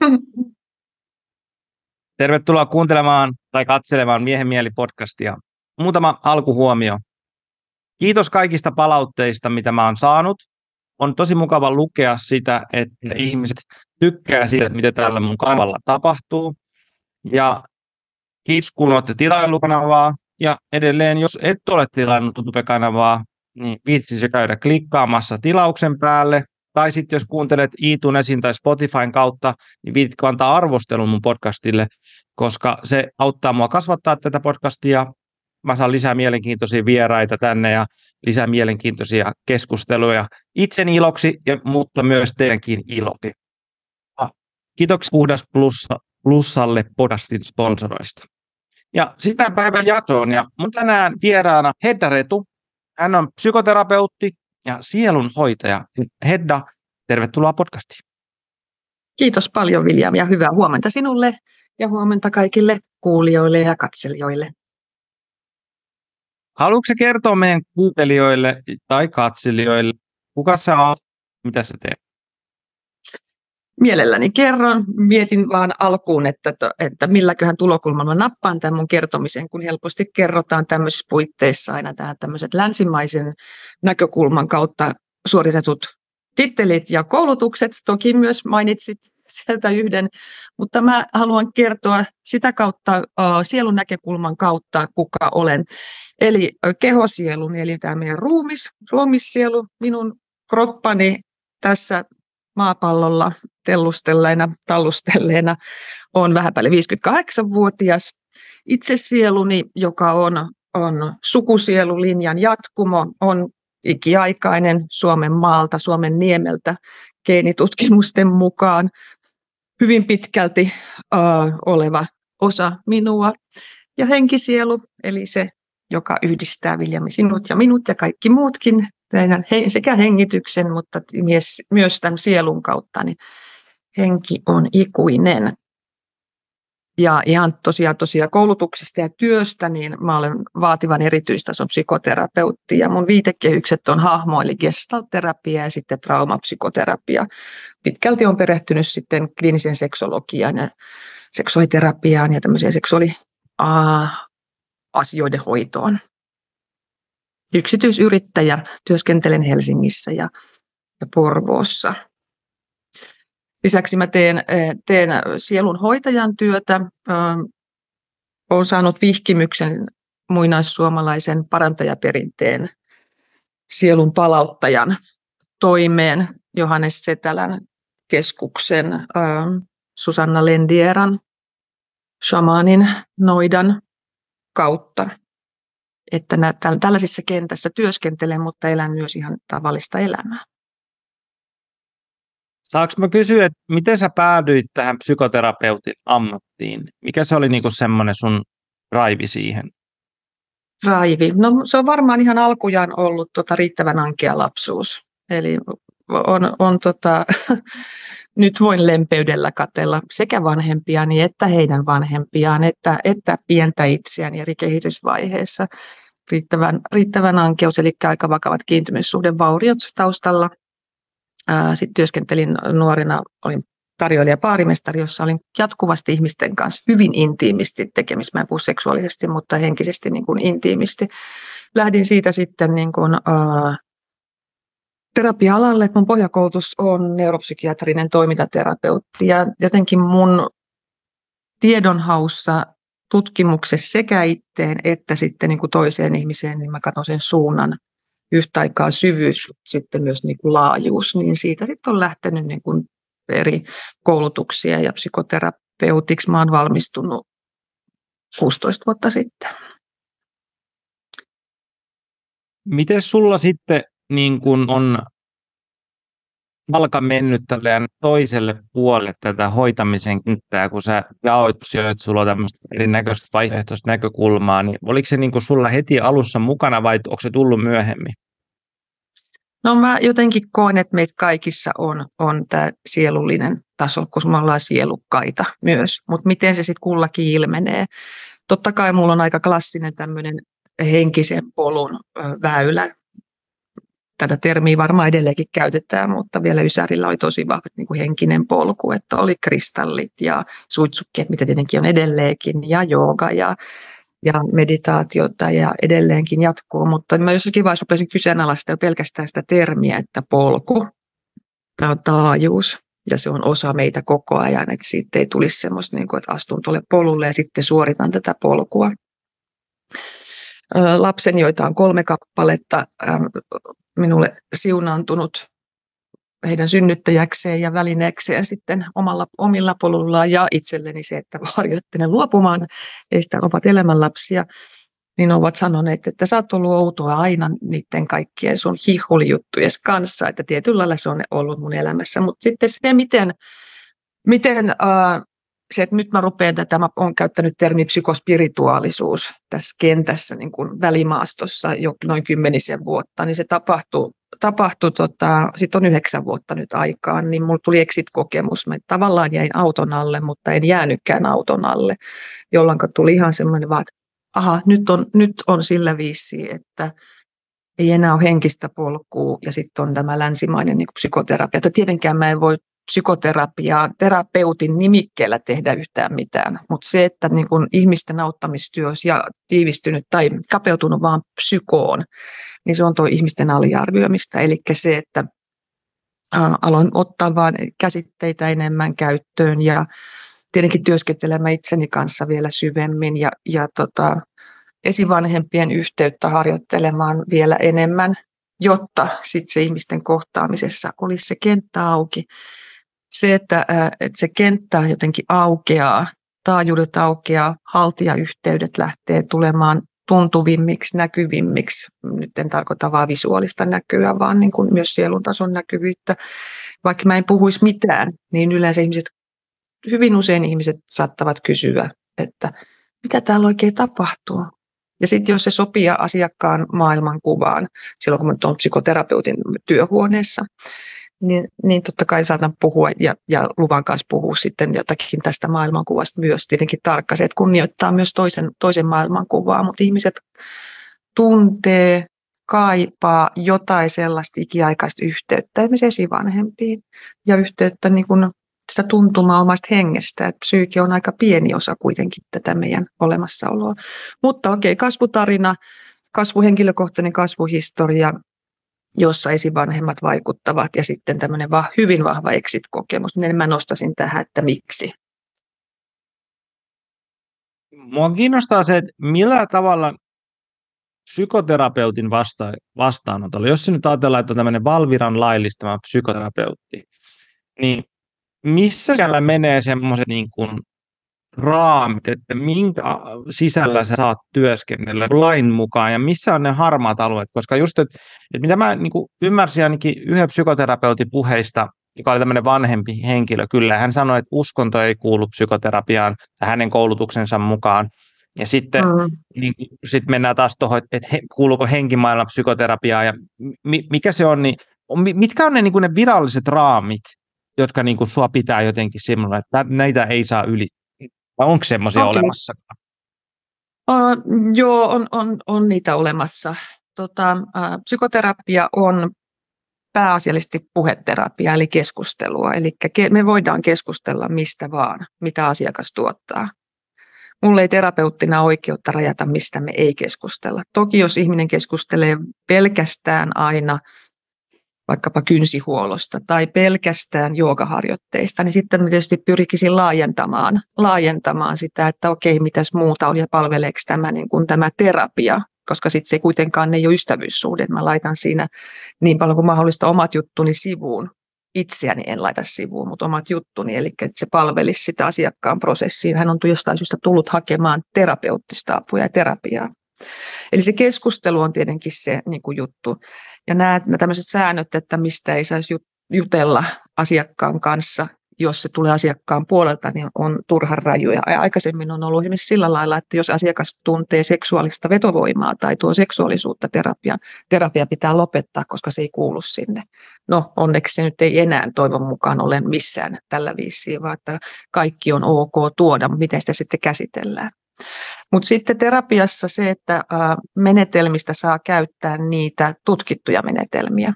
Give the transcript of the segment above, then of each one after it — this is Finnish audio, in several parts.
Tervetuloa kuuntelemaan tai katselemaan Miehen mieli podcastia. Muutama alkuhuomio. Kiitos kaikista palautteista, mitä mä oon saanut. On tosi mukava lukea sitä, että ihmiset tykkää siitä, mitä täällä mun kanavalla tapahtuu. Ja kiitos, kun olette tilaillut kanavaa. Ja edelleen, jos et ole tilannut YouTube-kanavaa, niin viitsisi käydä klikkaamassa tilauksen päälle. Tai sitten jos kuuntelet iTunesin tai Spotifyn kautta, niin viititkö antaa arvostelun mun podcastille, koska se auttaa mua kasvattaa tätä podcastia. Mä saan lisää mielenkiintoisia vieraita tänne ja lisää mielenkiintoisia keskusteluja itseni iloksi, ja, mutta myös teidänkin iloksi. Kiitoksia Puhdas Plussa, Plussalle podcastin sponsoroista. Ja sitä päivän jaksoon, ja mun tänään vieraana Hedda Retu, hän on psykoterapeutti ja sielunhoitaja. Hedda, tervetuloa podcastiin. Kiitos paljon William ja hyvää huomenta sinulle ja huomenta kaikille kuulijoille ja katselijoille. Haluatko kertoa meidän kuuntelijoille tai katselijoille, kuka sä oot, mitä sä teet? Mielelläni kerron. Mietin vaan alkuun, että, että milläköhän tulokulmalla nappaan tämän mun kertomisen, kun helposti kerrotaan tämmöisissä puitteissa aina tämmöiset länsimaisen näkökulman kautta suoritetut tittelit ja koulutukset. Toki myös mainitsit sieltä yhden, mutta mä haluan kertoa sitä kautta, sielun näkökulman kautta, kuka olen. Eli kehosielun, eli tämä meidän ruumis, ruumissielu, minun kroppani tässä maapallolla tellustelleena, tallustelleena on vähän päälle 58-vuotias. Itse sieluni, joka on, on sukusielulinjan jatkumo, on ikiaikainen Suomen maalta, Suomen niemeltä geenitutkimusten mukaan hyvin pitkälti uh, oleva osa minua. Ja henkisielu, eli se, joka yhdistää Viljami sinut ja minut ja kaikki muutkin teidän sekä hengityksen, mutta myös tämän sielun kautta, niin henki on ikuinen. Ja ihan tosiaan, tosiaan koulutuksesta ja työstä, niin mä olen vaativan erityistason psykoterapeutti ja mun viitekehykset on hahmo, eli gestalterapia ja sitten traumapsykoterapia. Pitkälti on perehtynyt sitten kliinisen seksologiaan ja seksuaaliterapiaan ja tämmöisiä seksuaaliasioiden hoitoon yksityisyrittäjä, työskentelen Helsingissä ja, ja Porvoossa. Lisäksi mä teen, eh, teen sielun hoitajan työtä. Olen saanut vihkimyksen muinaissuomalaisen parantajaperinteen sielun palauttajan toimeen Johannes Setälän keskuksen Susanna Lendieran shamanin noidan kautta että nä, tällaisissa kentässä työskentelen, mutta elän myös ihan tavallista elämää. Saanko mä kysyä, että miten sä päädyit tähän psykoterapeutin ammattiin? Mikä se oli niinku semmoinen sun raivi siihen? Raivi? No se on varmaan ihan alkujaan ollut tota riittävän ankea lapsuus. Eli on, on tota, nyt voin lempeydellä katella sekä vanhempiani että heidän vanhempiaan, että, että pientä itseäni eri kehitysvaiheissa. Riittävän, riittävän ankeus, eli aika vakavat kiintymyssuhdevauriot taustalla. Sitten työskentelin nuorena, olin tarjoilija paarimestari, jossa olin jatkuvasti ihmisten kanssa hyvin intiimisti tekemistä. Mä en puhu seksuaalisesti, mutta henkisesti niin kuin intiimisti. Lähdin siitä sitten niin kuin, uh, terapia-alalle. Mun pohjakoulutus on neuropsykiatrinen toimintaterapeutti ja jotenkin mun tiedonhaussa tutkimuksessa sekä itteen että sitten niin kuin toiseen ihmiseen, niin mä katson sen suunnan yhtä aikaa syvyys, sitten myös niin kuin laajuus, niin siitä sitten on lähtenyt niin kuin eri koulutuksia ja psykoterapeutiksi mä oon valmistunut 16 vuotta sitten. Miten sulla sitten niin kun on alka mennyt tälleen toiselle puolelle tätä hoitamisen kenttää, kun sä jaoit että sulla on tämmöistä erinäköistä vaihtoehtoista näkökulmaa, niin oliko se niin kuin sulla heti alussa mukana vai onko se tullut myöhemmin? No mä jotenkin koen, että meitä kaikissa on, on tämä sielullinen taso, koska me ollaan sielukkaita myös, mutta miten se sitten kullakin ilmenee. Totta kai mulla on aika klassinen tämmöinen henkisen polun väylä, tätä termiä varmaan edelleenkin käytetään, mutta vielä Ysärillä oli tosi vahva niin kuin henkinen polku, että oli kristallit ja suitsukkeet, mitä tietenkin on edelleenkin, ja jooga ja, ja meditaatiota ja edelleenkin jatkuu, mutta mä jossakin vaiheessa rupesin kyseenalaista jo pelkästään sitä termiä, että polku, tämä on taajuus, ja se on osa meitä koko ajan, että siitä ei tulisi semmoista, niin kuin, että astun tuolle polulle ja sitten suoritan tätä polkua lapsen, joita on kolme kappaletta, minulle siunaantunut heidän synnyttäjäkseen ja välineekseen sitten omalla, omilla polullaan ja itselleni se, että harjoittelen luopumaan heistä ovat elämänlapsia, niin ovat sanoneet, että sä oot ollut outoa aina niiden kaikkien sun hihulijuttujen kanssa, että tietyllä lailla se on ollut mun elämässä, mutta sitten se, miten, miten äh, se, että nyt mä rupean tätä, mä olen käyttänyt termi psykospirituaalisuus tässä kentässä niin kuin välimaastossa jo noin kymmenisen vuotta, niin se tapahtui, tapahtui tota, sitten on yhdeksän vuotta nyt aikaan, niin mulla tuli exit-kokemus. Mä tavallaan jäin auton alle, mutta en jäänytkään auton alle, jolloin tuli ihan semmoinen vaan, että aha, nyt on, nyt on sillä viisi, että ei enää ole henkistä polkua ja sitten on tämä länsimainen niin psykoterapia. Tietenkään mä en voi psykoterapiaa terapeutin nimikkeellä tehdä yhtään mitään, mutta se, että niin kun ihmisten auttamistyö ja tiivistynyt tai kapeutunut vaan psykoon, niin se on tuo ihmisten aliarvioimista. Eli se, että aloin ottaa vain käsitteitä enemmän käyttöön ja tietenkin työskentelemään itseni kanssa vielä syvemmin ja, ja tota, esivanhempien yhteyttä harjoittelemaan vielä enemmän, jotta sitten se ihmisten kohtaamisessa olisi se kenttä auki se, että, että se kenttä jotenkin aukeaa, taajuudet aukeaa, haltijayhteydet lähtee tulemaan tuntuvimmiksi, näkyvimmiksi. Nyt en tarkoita vain visuaalista näkyä, vaan niin kuin myös sielun tason näkyvyyttä. Vaikka mä en puhuisi mitään, niin yleensä ihmiset, hyvin usein ihmiset saattavat kysyä, että mitä täällä oikein tapahtuu. Ja sitten jos se sopii asiakkaan maailmankuvaan, silloin kun mä olen psykoterapeutin työhuoneessa, niin, niin totta kai saatan puhua ja, ja luvan kanssa puhua sitten jotakin tästä maailmankuvasta myös tietenkin tarkkaan, että kunnioittaa myös toisen, toisen maailmankuvaa, mutta ihmiset tuntee, kaipaa jotain sellaista ikiaikaista yhteyttä esimerkiksi esivanhempiin ja yhteyttä niin kuin sitä tuntumaa omasta hengestä, että psyyke on aika pieni osa kuitenkin tätä meidän olemassaoloa. Mutta okei, okay, kasvutarina, kasvuhenkilökohtainen kasvuhistoria, jossa esivanhemmat vaikuttavat ja sitten tämmöinen va- hyvin vahva exit-kokemus, niin mä nostasin tähän, että miksi. Mua kiinnostaa se, että millä tavalla psykoterapeutin vasta- vastaanotolla, jos se nyt ajatellaan, että on tämmöinen Valviran laillistama psykoterapeutti, niin missä siellä menee semmoiset niin kuin raamit, että minkä sisällä sä saat työskennellä lain mukaan ja missä on ne harmaat alueet, koska just, että, että mitä mä niin ymmärsin ainakin yhden psykoterapeutin puheista, joka oli tämmöinen vanhempi henkilö kyllä, hän sanoi, että uskonto ei kuulu psykoterapiaan hänen koulutuksensa mukaan, ja sitten mm. niin, sit mennään taas tuohon, että he, kuuluuko henkimaailma psykoterapiaan ja mi, mikä se on, niin mitkä on ne, niin ne viralliset raamit, jotka niin kuin sua pitää jotenkin semmoinen, että näitä ei saa ylittää? Vai onko semmoisia okay. olemassa? Uh, joo, on, on, on niitä olemassa. Tota, uh, psykoterapia on pääasiallisesti puheterapia, eli keskustelua. Eli ke- me voidaan keskustella mistä vaan, mitä asiakas tuottaa. Mulla ei terapeuttina oikeutta rajata, mistä me ei keskustella. Toki jos ihminen keskustelee pelkästään aina vaikkapa kynsihuollosta tai pelkästään joogaharjoitteista, niin sitten mä tietysti pyrkisin laajentamaan, laajentamaan sitä, että okei, mitäs muuta on ja palveleeko tämä, niin kuin tämä terapia, koska sitten se kuitenkaan ei ole ystävyyssuhde. Mä laitan siinä niin paljon kuin mahdollista omat juttuni sivuun. Itseäni en laita sivuun, mutta omat juttuni, eli että se palvelisi sitä asiakkaan prosessiin. Hän on jostain syystä tullut hakemaan terapeuttista apua ja terapiaa. Eli se keskustelu on tietenkin se niin kuin juttu. Ja nämä, nämä tämmöiset säännöt, että mistä ei saisi jutella asiakkaan kanssa, jos se tulee asiakkaan puolelta, niin on turhan rajuja. Ja aikaisemmin on ollut esimerkiksi sillä lailla, että jos asiakas tuntee seksuaalista vetovoimaa tai tuo seksuaalisuutta terapia, terapia pitää lopettaa, koska se ei kuulu sinne. No onneksi se nyt ei enää toivon mukaan ole missään tällä viisiin, vaan että kaikki on ok tuoda, mutta miten sitä sitten käsitellään. Mutta sitten terapiassa se, että menetelmistä saa käyttää niitä tutkittuja menetelmiä.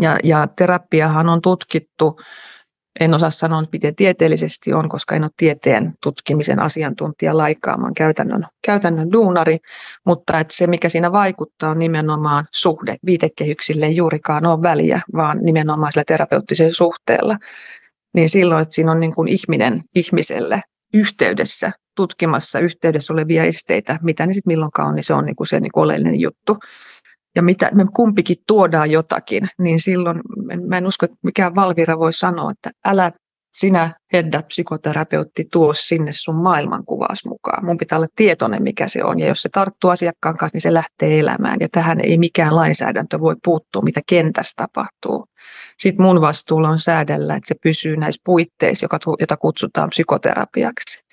Ja, ja terapiahan on tutkittu en osaa sanoa, miten tieteellisesti on, koska en ole tieteen tutkimisen asiantuntija laikaa, vaan käytännön, käytännön duunari, mutta että se, mikä siinä vaikuttaa, on nimenomaan suhde. Viitekehyksille ei juurikaan ole väliä, vaan nimenomaan sillä terapeuttisella suhteella. Niin silloin, että siinä on niin kuin ihminen ihmiselle yhteydessä, tutkimassa yhteydessä olevia esteitä, mitä ne sitten milloinkaan on, niin se on niin kuin se niin kuin oleellinen juttu. Ja mitä me kumpikin tuodaan jotakin, niin silloin mä en usko, että mikään Valvira voi sanoa, että älä sinä Hedda psykoterapeutti tuo sinne sun maailmankuvaas mukaan. Mun pitää olla tietoinen, mikä se on. Ja jos se tarttuu asiakkaan kanssa, niin se lähtee elämään. Ja tähän ei mikään lainsäädäntö voi puuttua, mitä kentässä tapahtuu. Sitten mun vastuulla on säädellä, että se pysyy näissä puitteissa, jota kutsutaan psykoterapiaksi.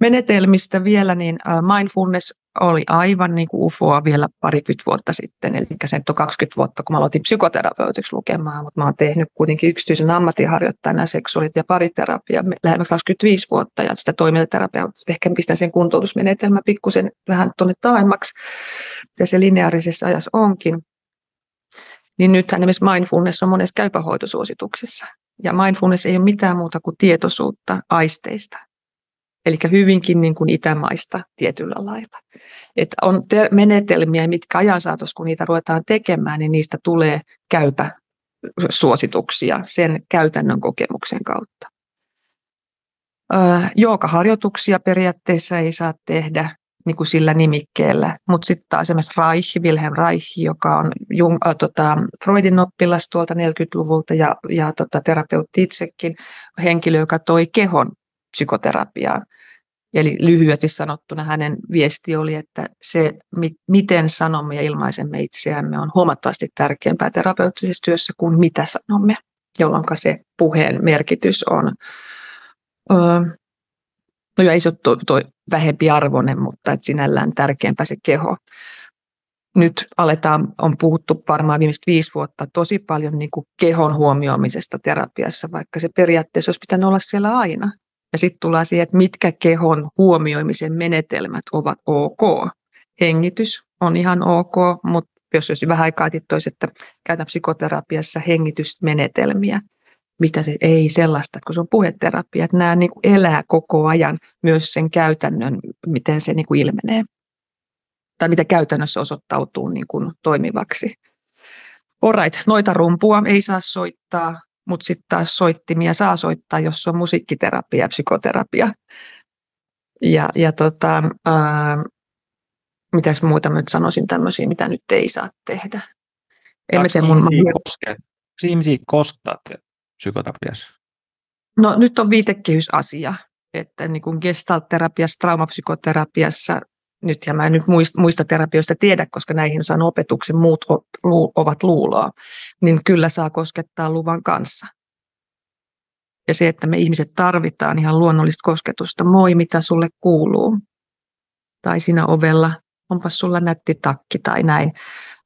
Menetelmistä vielä, niin mindfulness oli aivan niin kuin ufoa vielä parikymmentä vuotta sitten, eli se on 20 vuotta, kun mä aloitin psykoterapeutiksi lukemaan, mutta mä oon tehnyt kuitenkin yksityisen ammattiharjoittajana seksuaalit- ja pariterapia lähellä 25 vuotta, ja sitä toimintaterapiaa, ehkä pistän sen kuntoutusmenetelmä pikkusen vähän tuonne taaemmaksi, ja se lineaarisessa ajassa onkin. Niin nythän esimerkiksi mindfulness on monessa käypähoitosuosituksessa. Ja mindfulness ei ole mitään muuta kuin tietoisuutta aisteista. Eli hyvinkin niin kuin itämaista tietyllä lailla. Että on te- menetelmiä, mitkä ajan saatossa, kun niitä ruvetaan tekemään, niin niistä tulee käypä suosituksia sen käytännön kokemuksen kautta. Joogaharjoituksia periaatteessa ei saa tehdä niin kuin sillä nimikkeellä, mutta sitten taas esimerkiksi Reich, Wilhelm Reich, joka on Jung, äh, tota, Freudin oppilas tuolta 40-luvulta ja, ja tota, terapeutti itsekin, henkilö, joka toi kehon psykoterapiaan. Eli lyhyesti sanottuna hänen viesti oli, että se, miten sanomme ja ilmaisemme itseämme, on huomattavasti tärkeämpää terapeuttisessa työssä kuin mitä sanomme, jolloin se puheen merkitys on, no ja ei se ole toi, toi vähempi arvoinen, mutta että sinällään tärkeämpää se keho. Nyt aletaan, on puhuttu varmaan viimeiset viisi vuotta tosi paljon niin kuin kehon huomioimisesta terapiassa, vaikka se periaatteessa olisi pitänyt olla siellä aina. Ja sitten tullaan siihen, että mitkä kehon huomioimisen menetelmät ovat ok. Hengitys on ihan ok, mutta jos olisi vähän aikaa toisi, että käytän psykoterapiassa hengitysmenetelmiä, mitä se ei sellaista, kun se on puheterapia, että nämä niin kuin elää koko ajan myös sen käytännön, miten se niin kuin ilmenee tai mitä käytännössä osoittautuu niin kuin toimivaksi. Alright, noita rumpua ei saa soittaa, mutta sitten taas soittimia saa soittaa, jos on musiikkiterapia ja psykoterapia. Ja, ja tota, ää, mitäs muuta nyt sanoisin tämmöisiä, mitä nyt ei saa tehdä. En mä mun... Koske, ihmisiä psykoterapiassa? No nyt on viitekehysasia, että niin kuin gestalt-terapiassa, traumapsykoterapiassa nyt, ja mä en nyt muista, muista terapioista tiedä, koska näihin saan opetuksen, muut ovat luuloa, niin kyllä saa koskettaa luvan kanssa. Ja se, että me ihmiset tarvitaan ihan luonnollista kosketusta, moi mitä sulle kuuluu. Tai siinä ovella, onpas sulla nätti takki tai näin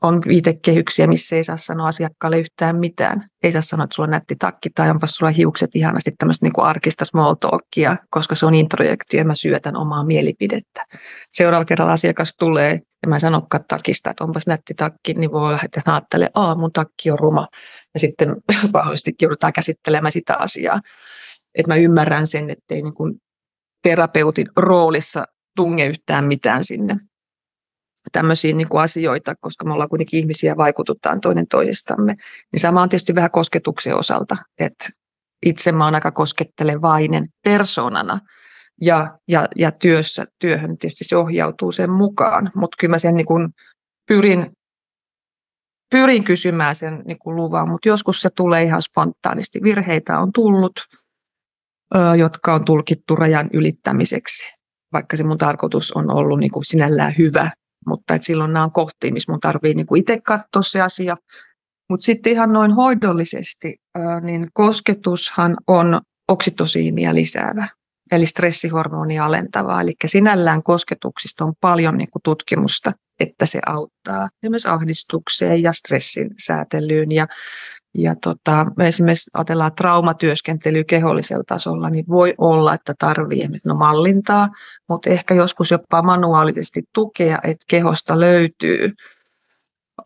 on viitekehyksiä, missä ei saa sanoa asiakkaalle yhtään mitään. Ei saa sanoa, että sulla on nätti takki tai onpa sulla hiukset ihanasti tämmöistä niin arkista small talkia, koska se on introjektio ja mä syötän omaa mielipidettä. Seuraavalla kerralla asiakas tulee ja mä sanokaan takista, että onpas nätti takki, niin voi hän ajattelee, että mun takki on ruma. Ja sitten pahoisesti joudutaan käsittelemään sitä asiaa. Että mä ymmärrän sen, ettei niin terapeutin roolissa tunge yhtään mitään sinne tämmöisiä niin kuin asioita, koska me ollaan kuitenkin ihmisiä vaikututaan toinen toisistamme. Niin sama on tietysti vähän kosketuksen osalta, että itse mä oon aika koskettelevainen persoonana ja, ja, ja työssä, työhön tietysti se ohjautuu sen mukaan, mutta kyllä mä sen niin kuin pyrin, pyrin kysymään sen niin kuin luvan, mutta joskus se tulee ihan spontaanisti. Virheitä on tullut, jotka on tulkittu rajan ylittämiseksi, vaikka se mun tarkoitus on ollut niin kuin sinällään hyvä, mutta et silloin nämä on kohtia, missä mun tarvii niin itse katsoa se asia. Mutta sitten ihan noin hoidollisesti, niin kosketushan on oksitosiinia lisäävä, eli stressihormoni alentava. Eli sinällään kosketuksista on paljon niin kuin tutkimusta, että se auttaa myös ahdistukseen ja stressin säätelyyn ja Ja tota, esimerkiksi ajatellaan traumatyöskentelyä kehollisella tasolla, niin voi olla, että tarvii no mallintaa, mutta ehkä joskus jopa manuaalisesti tukea, että kehosta löytyy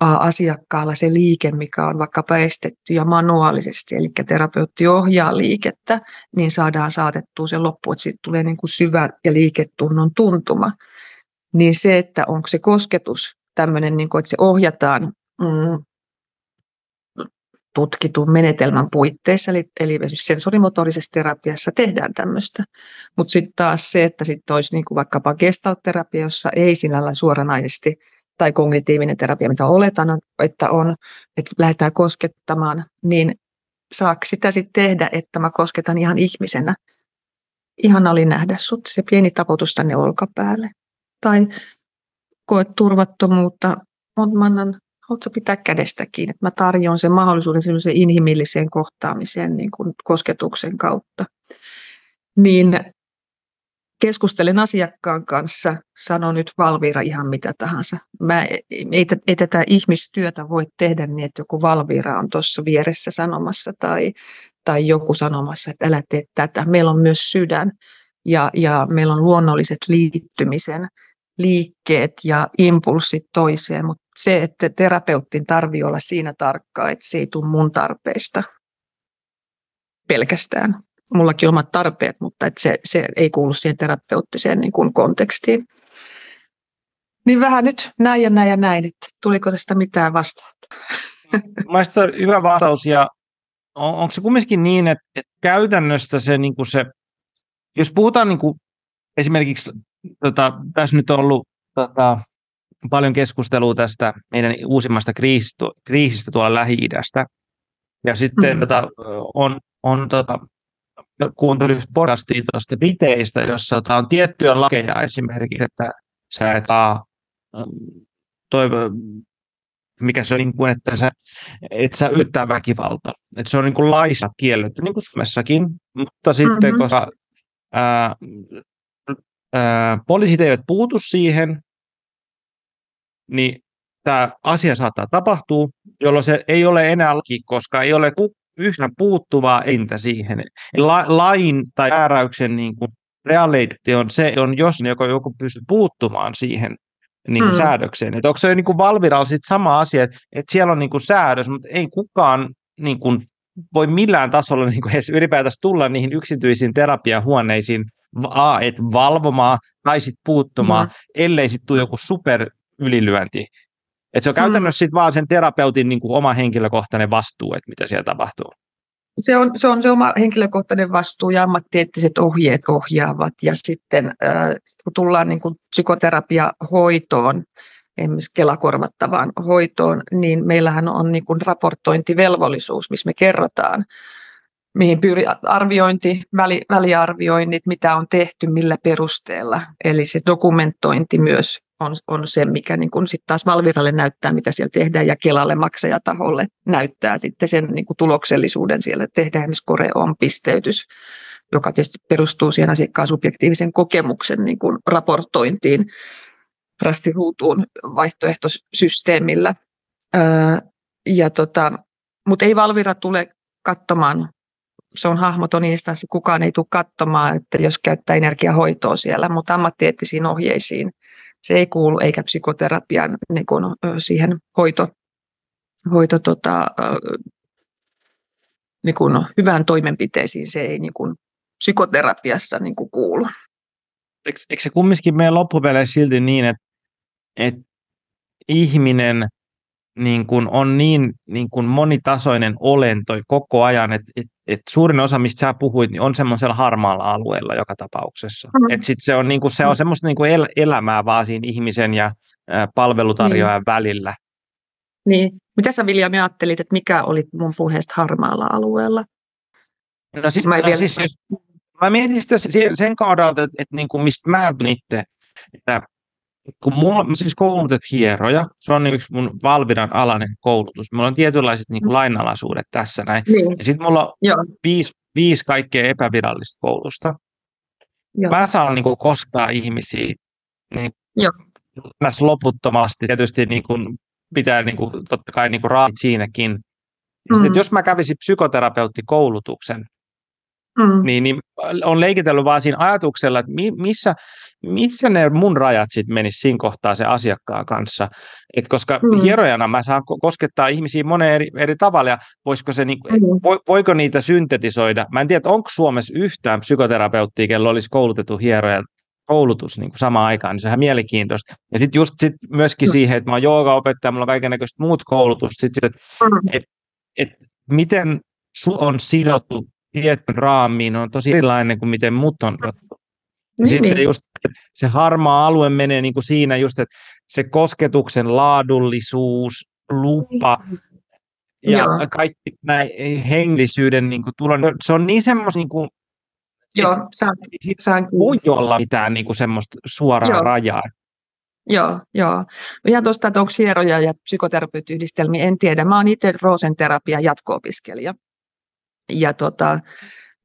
asiakkaalla se liike, mikä on vaikkapa estetty ja manuaalisesti, eli terapeutti ohjaa liikettä, niin saadaan saatettua se loppu, että siitä tulee niin kuin syvä ja liiketunnon tuntuma. Niin se, että onko se kosketus tämmöinen, niin kuin, että se ohjataan mm, tutkitun menetelmän puitteissa, eli, eli sensorimotorisessa terapiassa tehdään tämmöistä. Mutta sitten taas se, että sitten olisi niin kuin vaikkapa gestalt-terapia, jossa ei sinällään suoranaisesti, tai kognitiivinen terapia, mitä oletan, että on, että lähdetään koskettamaan, niin saako sitä sitten tehdä, että mä kosketan ihan ihmisenä. Ihan oli nähdä sut, se pieni taputus tänne olkapäälle. Tai koet turvattomuutta, mutta mä annan haluatko pitää kädestä kiinni, että mä tarjoan sen mahdollisuuden sellaiseen inhimilliseen kohtaamiseen niin kuin kosketuksen kautta. Niin keskustelen asiakkaan kanssa, sanon nyt Valvira ihan mitä tahansa. Mä, ei, ei tätä ihmistyötä voi tehdä niin, että joku Valvira on tuossa vieressä sanomassa tai, tai joku sanomassa, että älä tee tätä. Meillä on myös sydän ja, ja meillä on luonnolliset liittymisen liikkeet ja impulssit toiseen, mutta se, että terapeuttin tarvii olla siinä tarkkaa, että se ei tule mun tarpeista pelkästään. Mullakin on omat tarpeet, mutta että se, se ei kuulu siihen terapeuttiseen niin kuin kontekstiin. Niin vähän nyt näin ja näin ja näin, että tuliko tästä mitään vastausta? Mielestäni hyvä vastaus ja on, onko se kumminkin niin, että, että käytännössä se, niin kuin se, jos puhutaan niin kuin esimerkiksi, tota, tässä nyt on ollut tota, paljon keskustelua tästä meidän uusimmasta kriisistä, kriisistä tuolla Lähi-idästä. Ja sitten mm-hmm. tota, on, on tota, kuuntelin podcastia tuosta Briteistä, jossa tota, on tiettyjä lakeja esimerkiksi, että sä et saa toivo, mikä se on, niin kuin, että sä, et sä yrittää väkivalta. Että se on niin kuin laissa kielletty, niin kuin Suomessakin, mutta sitten mm-hmm. koska ää, ää, poliisit eivät puutu siihen, niin tämä asia saattaa tapahtua, jolloin se ei ole enää laki, koska ei ole yhtään puuttuvaa entä siihen. La, lain tai määräyksen niin kuin realiteetti on se, on jos joku, joku pystyy puuttumaan siihen niin kuin mm. säädökseen. Että onko se niin kuin Valviralla sit sama asia, että, että siellä on niin kuin säädös, mutta ei kukaan niin kuin voi millään tasolla niin kuin edes ylipäätänsä tulla niihin yksityisiin terapiahuoneisiin a, et valvomaan tai sitten puuttumaan, mm. ellei sitten tule joku super ylilyönti. Et se on mm. käytännössä mm. sit vaan sen terapeutin niin kuin oma henkilökohtainen vastuu, että mitä siellä tapahtuu. Se on, se on se oma henkilökohtainen vastuu ja ammattieettiset ohjeet ohjaavat. Ja sitten äh, kun tullaan niin kuin psykoterapiahoitoon, esimerkiksi kelakorvattavaan hoitoon, niin meillähän on niin kuin raportointivelvollisuus, missä me kerrotaan, mihin pyri arviointi, väli, väliarvioinnit, mitä on tehty, millä perusteella. Eli se dokumentointi myös on, on se, mikä niin kun sit taas Valviralle näyttää, mitä siellä tehdään, ja Kelalle maksajataholle näyttää sitten sen niin kuin tuloksellisuuden siellä. Tehdään esimerkiksi Koreon pisteytys, joka tietysti perustuu siihen asiakkaan subjektiivisen kokemuksen niin kuin raportointiin rastiruutuun vaihtoehtosysteemillä. Ja tota, mutta ei Valvira tule katsomaan se on hahmoton instanssi, kukaan ei tule katsomaan, että jos käyttää energiahoitoa siellä, mutta ammattieettisiin ohjeisiin se ei kuulu, eikä psykoterapian niin kuin, siihen hoito, hoito tota, niin kuin, hyvään toimenpiteisiin, se ei niin kuin, psykoterapiassa niin kuin, kuulu. Eikö, eikö se kumminkin meidän loppupeleissä silti niin, että, että ihminen niin kuin on niin, niin kuin monitasoinen olento koko ajan, että, että, että suurin osa, mistä sä puhuit, niin on semmoisella harmaalla alueella joka tapauksessa. Mm. Että sit se on, niin kuin, se on mm. semmoista niin kuin el, elämää vaan siinä ihmisen ja ä, palvelutarjoajan niin. välillä. Niin. Mitä sä Vilja ajattelit, että mikä oli mun puheesta harmaalla alueella? No siis, mä, no vielä... siis jos, mä mietin sitä sen, sen kaudelta, että, että niin kuin mistä mä itse, että kun mulla on siis koulutettu hieroja, se on yksi mun Valviran alainen koulutus. Mulla on tietynlaiset niin kuin, mm. lainalaisuudet tässä näin. Niin. Ja sitten mulla on Joo. viisi, viisi kaikkea epävirallista koulusta. Joo. Mä saan niin kuin, kostaa ihmisiä niin, Joo. loputtomasti. Tietysti niin kuin, pitää niin kuin, totta kai niin kuin, raamit siinäkin. Mm. Sitten, jos mä kävisin psykoterapeuttikoulutuksen, mm. niin, niin on leikitellyt vaan siinä ajatuksella, että mi, missä, missä ne mun rajat sitten menisivät siinä kohtaa se asiakkaan kanssa. Et koska mm. hierojana mä saan koskettaa ihmisiä moneen eri, eri tavalla, ja voisiko se, niin, mm. vo, voiko niitä syntetisoida? Mä en tiedä, onko Suomessa yhtään psykoterapeuttia, kello olisi koulutettu hieroja koulutus niin kuin samaan aikaan, niin sehän mielenkiintoista. Ja sitten just sit myöskin mm. siihen, että mä oon joogaopettaja, mulla on kaikenlaista muut koulutus, sitten, että mm. et, et, miten on sidottu tietyn raamiin, on tosi erilainen kuin miten mut on niin, Sitten niin. just se harmaa alue menee niin kuin siinä just, että se kosketuksen laadullisuus, lupa niin. ja Joo. kaikki näin hengellisyyden niin kuin tulon, se on niin semmoista niin kuin, Joo, saan, saan voi olla mitään niin kuin semmoista suoraa Joo. rajaa. Joo, joo. Ihan tuosta, että onko hieroja ja psykoterapeuttiyhdistelmiä, en tiedä. Mä oon itse Roosen terapia jatko-opiskelija. Ja tota,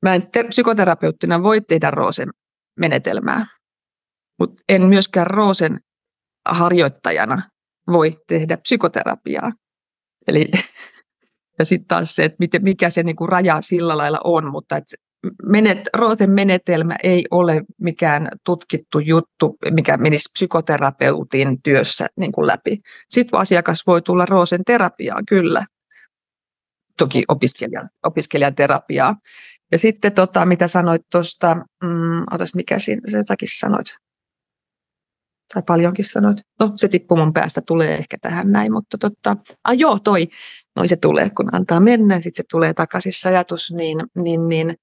mä en te- psykoterapeuttina voi tehdä Roosen menetelmää, mutta en myöskään Roosen harjoittajana voi tehdä psykoterapiaa. Eli, ja sitten taas se, että miten, mikä se niinku raja sillä lailla on, mutta et menet, Roosen menetelmä ei ole mikään tutkittu juttu, mikä menisi psykoterapeutin työssä niin kuin läpi. Sitten asiakas voi tulla Roosen terapiaan, kyllä. Toki opiskelijan, opiskelijan terapiaa. Ja sitten tota, mitä sanoit tuosta, mm, otas mikä siinä, se jotakin sanoit, tai paljonkin sanoit. No se tippuu mun päästä, tulee ehkä tähän näin, mutta totta, ah joo toi, noin se tulee, kun antaa mennä, sitten se tulee takaisin se ajatus, niin, niin, niin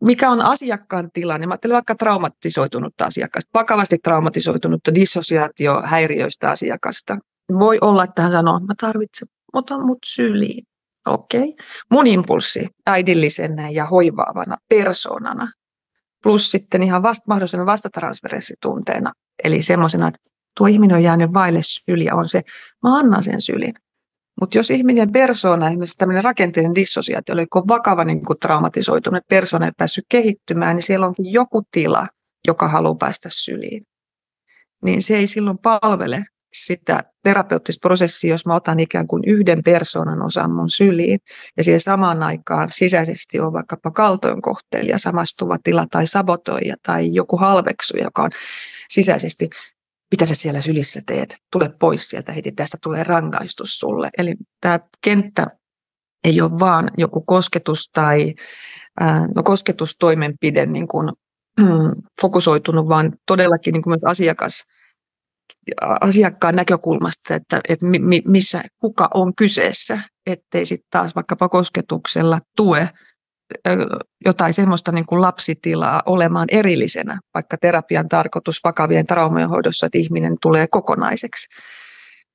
mikä on asiakkaan tilanne. Mä ajattelen vaikka traumatisoitunutta asiakasta, vakavasti traumatisoitunutta dissosiaatiohäiriöistä asiakasta. Voi olla, että hän sanoo, että mä tarvitsen, ota mut syliin. Okei. Okay. Mun impulssi äidillisenä ja hoivaavana persoonana, plus sitten ihan vast, mahdollisena vastatransferenssitunteena, eli semmoisena, että tuo ihminen on jäänyt vaille syliä, on se, mä annan sen sylin. Mutta jos ihmisen persoona, esimerkiksi tämmöinen rakenteellinen dissosiaatio, eli kun vakava niin kun traumatisoitunut persoona ei päässyt kehittymään, niin siellä onkin joku tila, joka haluaa päästä syliin. Niin se ei silloin palvele sitä terapeuttista prosessia, jos mä otan ikään kuin yhden persoonan osan mun syliin ja siihen samaan aikaan sisäisesti on vaikkapa kaltoinkohtelija, samastuva tila tai sabotoija tai joku halveksuja, joka on sisäisesti mitä sä siellä sylissä teet, tule pois sieltä heti, tästä tulee rangaistus sulle. Eli tämä kenttä ei ole vaan joku kosketus tai no kosketustoimenpide niin kuin, fokusoitunut, vaan todellakin niin kuin myös asiakas, asiakkaan näkökulmasta, että, että missä, kuka on kyseessä, ettei sitten taas vaikkapa kosketuksella tue jotain semmoista niin kuin lapsitilaa olemaan erillisenä, vaikka terapian tarkoitus vakavien traumojen hoidossa, että ihminen tulee kokonaiseksi.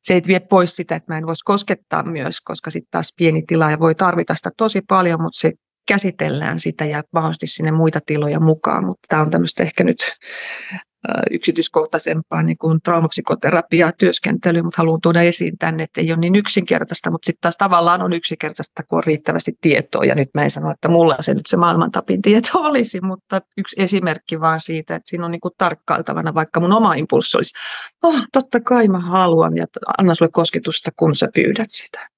Se ei vie pois sitä, että mä en voisi koskettaa myös, koska sitten taas pieni tila ja voi tarvita sitä tosi paljon, mutta se käsitellään sitä ja mahdollisesti sinne muita tiloja mukaan, mutta tämä on tämmöistä ehkä nyt yksityiskohtaisempaa niin kuin traumapsykoterapiaa työskentelyä, mutta haluan tuoda esiin tänne, että ei ole niin yksinkertaista, mutta sitten taas tavallaan on yksinkertaista, kun on riittävästi tietoa. Ja nyt mä en sano, että mulla se nyt se maailmantapin tieto olisi, mutta yksi esimerkki vaan siitä, että siinä on niin kuin tarkkailtavana, vaikka mun oma impulssi olisi, oh, totta kai mä haluan ja anna sulle kosketusta, kun sä pyydät sitä.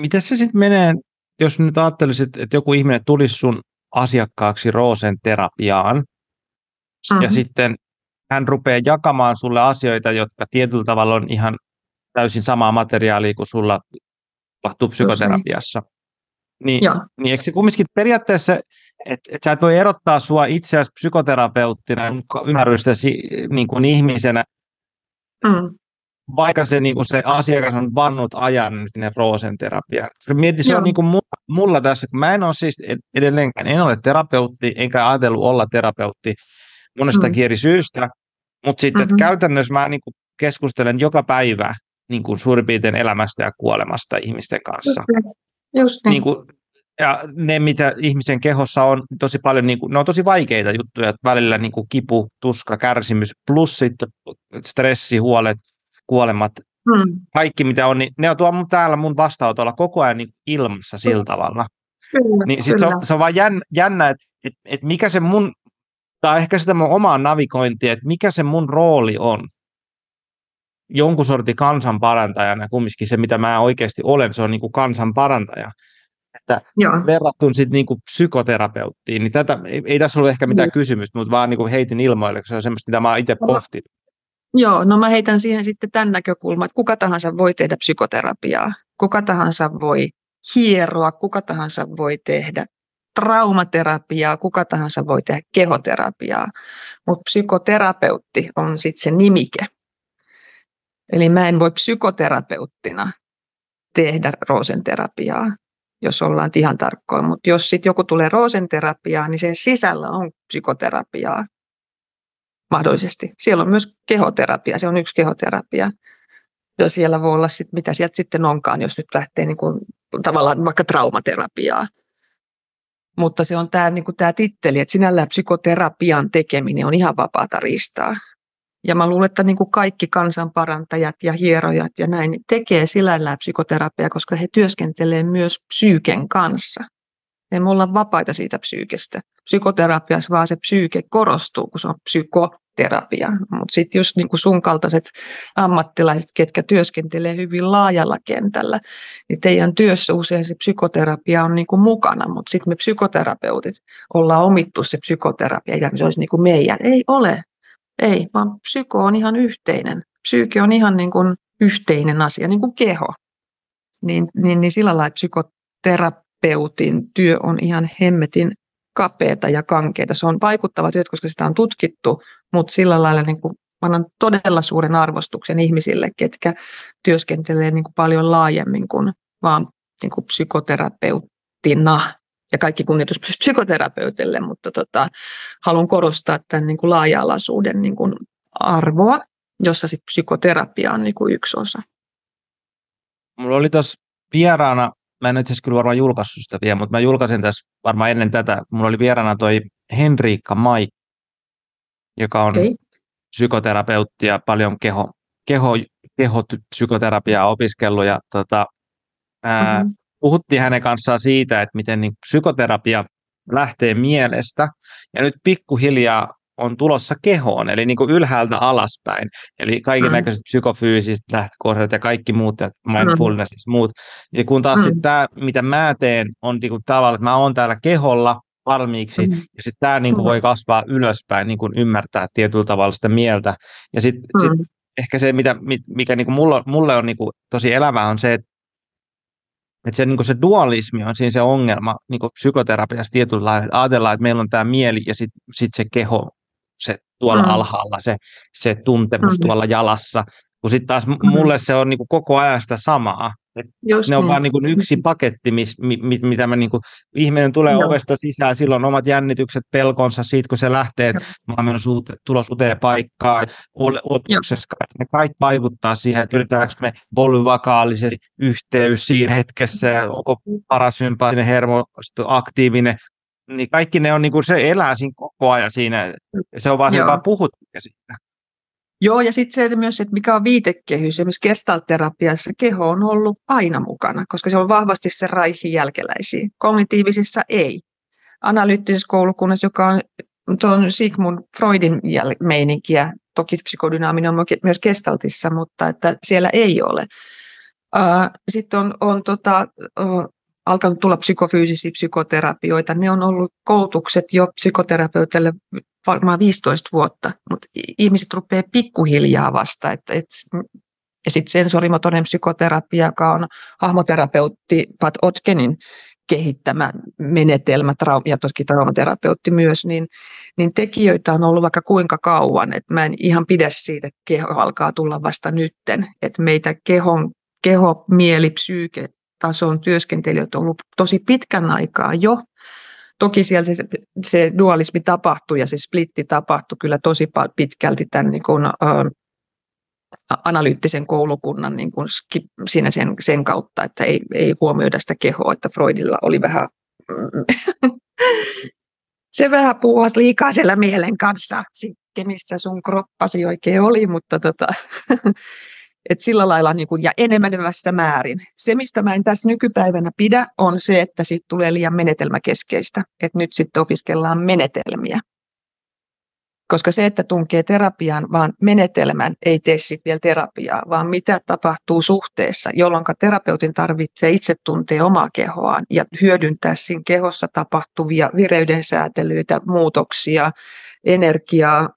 Miten se sitten menee, jos nyt ajattelisit, että joku ihminen tulisi sun asiakkaaksi Roosen terapiaan, Mm-hmm. Ja sitten hän rupeaa jakamaan sulle asioita, jotka tietyllä tavalla on ihan täysin samaa materiaalia kuin sulla tapahtuu psykoterapiassa. Niin, niin eikö se kumminkin periaatteessa, että et sä et voi erottaa sua itseäsi psykoterapeuttina ymmärrystäsi niin kuin ihmisenä, mm. vaikka se, niin kuin se asiakas on vannut ajan nyt sinne Roosen terapiaan. Mieti, se Joo. on niin kuin mulla, mulla tässä, kun mä en ole siis edelleenkään, en ole terapeutti, enkä ajatellut olla terapeutti, monestakin mm. eri syystä, mutta sitten mm-hmm. käytännössä mä niin kuin keskustelen joka päivä niin kuin suurin piirtein elämästä ja kuolemasta ihmisten kanssa. Just, Just niin. Niin kuin, ja ne, mitä ihmisen kehossa on, tosi paljon, niin kuin, ne on tosi vaikeita juttuja, että välillä niin kuin kipu, tuska, kärsimys, plus sitten stressi, huolet, kuolemat, mm. kaikki mitä on, niin ne on tuolla täällä mun vastaanotolla koko ajan niin ilmassa sillä tavalla. Kyllä, niin sit se, on, se on vaan jännä, jännä että et, et mikä se mun tai ehkä sitä mun omaa navigointia, että mikä se mun rooli on. jonkun sortin kansanparantajana, kumminkin se, mitä mä oikeasti olen, se on niin kuin kansanparantaja. Että Joo. verrattuna sitten niin kuin psykoterapeuttiin, niin tätä, ei, ei tässä ollut ehkä mitään niin. kysymystä, mutta vaan niin kuin heitin ilmoille, koska se on semmoista, mitä mä itse pohtinut. Joo, no mä heitän siihen sitten tämän näkökulman, että kuka tahansa voi tehdä psykoterapiaa, kuka tahansa voi hieroa, kuka tahansa voi tehdä traumaterapiaa, kuka tahansa voi tehdä kehoterapiaa, mutta psykoterapeutti on sitten se nimike. Eli mä en voi psykoterapeuttina tehdä roosenterapiaa, jos ollaan ihan tarkkoin, mutta jos sitten joku tulee roosenterapiaan, niin sen sisällä on psykoterapiaa mahdollisesti. Siellä on myös kehoterapia, se on yksi kehoterapia. Ja siellä voi olla sit, mitä sieltä sitten onkaan, jos nyt lähtee niin kuin, tavallaan vaikka traumaterapiaa. Mutta se on tämä niin kuin tämä titteli, että sinällään psykoterapian tekeminen on ihan vapaata ristaa. Ja mä luulen, että niin kuin kaikki kansanparantajat ja hierojat ja näin tekee sillä psykoterapiaa, koska he työskentelevät myös psyyken kanssa. Ei me olla vapaita siitä psyykestä. Psykoterapiassa vaan se psyyke korostuu, kun se on psykoterapia. Mutta sitten just niin sun kaltaiset ammattilaiset, ketkä työskentelee hyvin laajalla kentällä, niin teidän työssä usein se psykoterapia on niin mukana, mutta sitten me psykoterapeutit ollaan omittu se psykoterapia, ja se olisi niin meidän. Ei ole. Ei, vaan psyko on ihan yhteinen. Psyyke on ihan niin yhteinen asia, niin kuin keho. Niin, niin, niin sillä lailla psykoterapeutin työ on ihan hemmetin kapeata ja kankeita. Se on vaikuttava työ, koska sitä on tutkittu, mutta sillä lailla niin kuin annan todella suuren arvostuksen ihmisille, ketkä työskentelee niin kuin paljon laajemmin kuin vaan niin kuin psykoterapeuttina ja kaikki kunnioitus psykoterapeutille, mutta tota, haluan korostaa tämän niin kuin laaja-alaisuuden niin kuin arvoa, jossa sit psykoterapia on niin kuin yksi osa. Mulla oli tuossa vieraana, mä en itse asiassa kyllä varmaan julkaissut sitä vielä, mutta mä julkaisin tässä varmaan ennen tätä, mulla oli vieraana toi Henriikka Mai, joka on okay. psykoterapeutti ja paljon keho, keho, kehopsykoterapiaa opiskellut ja tota, ää, mm-hmm. puhuttiin hänen kanssaan siitä, että miten niin psykoterapia lähtee mielestä. Ja nyt pikkuhiljaa on tulossa kehoon, eli niin kuin ylhäältä alaspäin. Eli kaiken näköiset mm. psykofyysiset lähtökohdat ja kaikki muut, ja mindfulness ja muut. Ja kun taas mm. tämä, mitä mä teen, on niin kuin tavallaan, että mä oon täällä keholla valmiiksi, mm. ja sitten tämä niin kuin mm. voi kasvaa ylöspäin, niin kuin ymmärtää tietyllä tavalla sitä mieltä. Ja sitten mm. sit ehkä se, mitä, mikä niin kuin mulle, mulle on niin kuin tosi elävää, on se, että että se, niin se dualismi on siinä se ongelma niin psykoterapiassa tietynlainen, että ajatellaan, että meillä on tämä mieli ja sitten sit se keho, se tuolla mm. alhaalla, se, se tuntemus mm. tuolla jalassa, kun sitten taas mm. mulle se on niin koko ajan sitä samaa. Et Just ne on niin. vaan niin yksi paketti, mis, mi, mi, mitä mä niin kuin, ihminen tulee Joo. ovesta sisään, silloin omat jännitykset, pelkonsa siitä, kun se lähtee, että mä oon menossa tulos uuteen paikkaan, odotuksessa, ne kaikki vaikuttaa siihen, että yritetäänkö me polyvakaalisen yhteys siinä hetkessä, ja onko parasympaattinen hermo aktiivinen, niin kaikki ne on niin kuin, se elää siinä koko ajan siinä, se on vaan se, vaan puhut siitä. Joo, ja sitten se myös, että mikä on viitekehys. Esimerkiksi gestalterapiassa keho on ollut aina mukana, koska se on vahvasti se raihin jälkeläisiä. Kognitiivisissa ei. Analyyttisessä koulukunnassa, joka on tuon Sigmund Freudin jäl- meininkiä, toki psykodynaaminen on myös gestaltissa, mutta että siellä ei ole. Sitten on, on tota, alkanut tulla psykofyysisiä psykoterapioita. Ne on ollut koulutukset jo psykoterapeuteille varmaan 15 vuotta, mutta ihmiset rupeaa pikkuhiljaa vasta. Että, et, ja sitten sensorimotoinen psykoterapia, joka on hahmoterapeutti Pat Otkenin kehittämä menetelmä, ja toki traumaterapeutti myös, niin, niin tekijöitä on ollut vaikka kuinka kauan, että mä en ihan pidä siitä, että keho alkaa tulla vasta nytten, että meitä kehon, keho, mieli, psyyke, tason työskentelijöitä on ollut tosi pitkän aikaa jo. Toki siellä se, se dualismi tapahtui ja se splitti tapahtui kyllä tosi pitkälti tämän niin kuin, ä, analyyttisen koulukunnan niin kuin siinä sen, sen kautta, että ei, ei huomioida sitä kehoa, että Freudilla oli vähän, se vähän puhuas liikaa siellä mielen kanssa, missä sun kroppasi oikein oli, mutta tota, Et sillä lailla niin kuin, ja enenevässä määrin. Se, mistä mä en tässä nykypäivänä pidä, on se, että siitä tulee liian menetelmäkeskeistä. Että nyt sitten opiskellaan menetelmiä. koska se, että tunkee terapiaan, vaan menetelmän ei tee sitten vielä terapiaa, vaan mitä tapahtuu suhteessa, jolloin terapeutin tarvitsee itse tuntea omaa kehoaan ja hyödyntää siinä kehossa tapahtuvia vireyden säätelyitä, muutoksia, energiaa,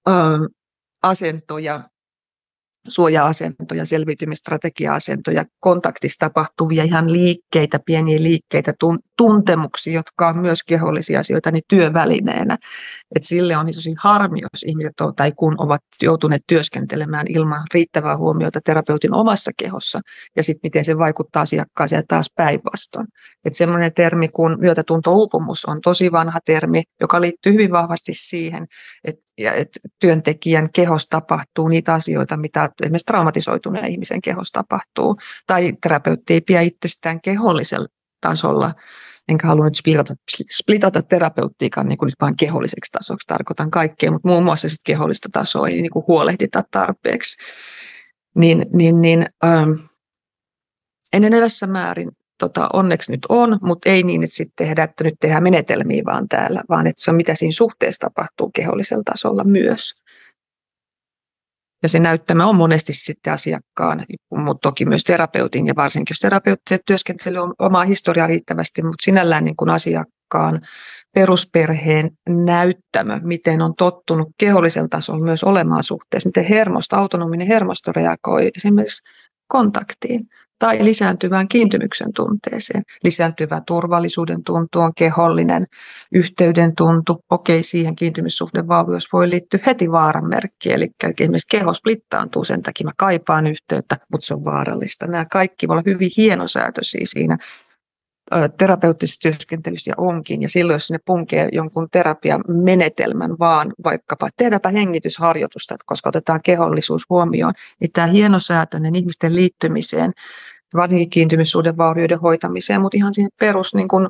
asentoja, suoja-asentoja, selviytymistrategia-asentoja, kontaktissa tapahtuvia ihan liikkeitä, pieniä liikkeitä, tuntemuksia, jotka on myös kehollisia asioita, niin työvälineenä. Et sille on tosi harmi, jos ihmiset on, tai kun ovat joutuneet työskentelemään ilman riittävää huomiota terapeutin omassa kehossa, ja sitten miten se vaikuttaa asiakkaaseen taas päinvastoin. Että semmoinen termi kuin myötätunto-uupumus on tosi vanha termi, joka liittyy hyvin vahvasti siihen, että ja työntekijän kehossa tapahtuu niitä asioita, mitä esimerkiksi traumatisoituneen ihmisen kehossa tapahtuu. Tai terapeutti ei pidä itsestään kehollisella tasolla, enkä halua nyt splitata, splitata terapeuttiikan niin kuin nyt vain keholliseksi tasoksi, tarkoitan kaikkea, mutta muun muassa sit kehollista tasoa ei niin kuin huolehdita tarpeeksi. Niin, niin, niin ähm, enenevässä määrin tota, onneksi nyt on, mutta ei niin, että sitten tehdään, että nyt tehdään menetelmiä vaan täällä, vaan että se on mitä siinä suhteessa tapahtuu kehollisella tasolla myös. Ja se näyttämä on monesti sitten asiakkaan, mutta toki myös terapeutin ja varsinkin jos terapeutti työskentelee omaa historiaa riittävästi, mutta sinällään niin kuin asiakkaan perusperheen näyttämö, miten on tottunut kehollisella tasolla myös olemaan suhteessa, miten hermosto, autonominen hermosto reagoi esimerkiksi kontaktiin tai lisääntyvään kiintymyksen tunteeseen. Lisääntyvä turvallisuuden tuntu on kehollinen, yhteyden tuntu, okei, siihen kiintymyssuhdevauvios voi liittyä heti vaaranmerkki, eli esimerkiksi keho splittaantuu sen takia, mä kaipaan yhteyttä, mutta se on vaarallista. Nämä kaikki voi olla hyvin hienosäätöisiä siinä terapeuttisessa työskentelyssä ja onkin. Ja silloin, jos sinne punkee jonkun terapiamenetelmän vaan, vaikkapa tehdäpä hengitysharjoitusta, koska otetaan kehollisuus huomioon, niin tämä hienosäätöinen ihmisten liittymiseen, varsinkin kiintymyssuuden vaurioiden hoitamiseen, mutta ihan siihen perus niin kuin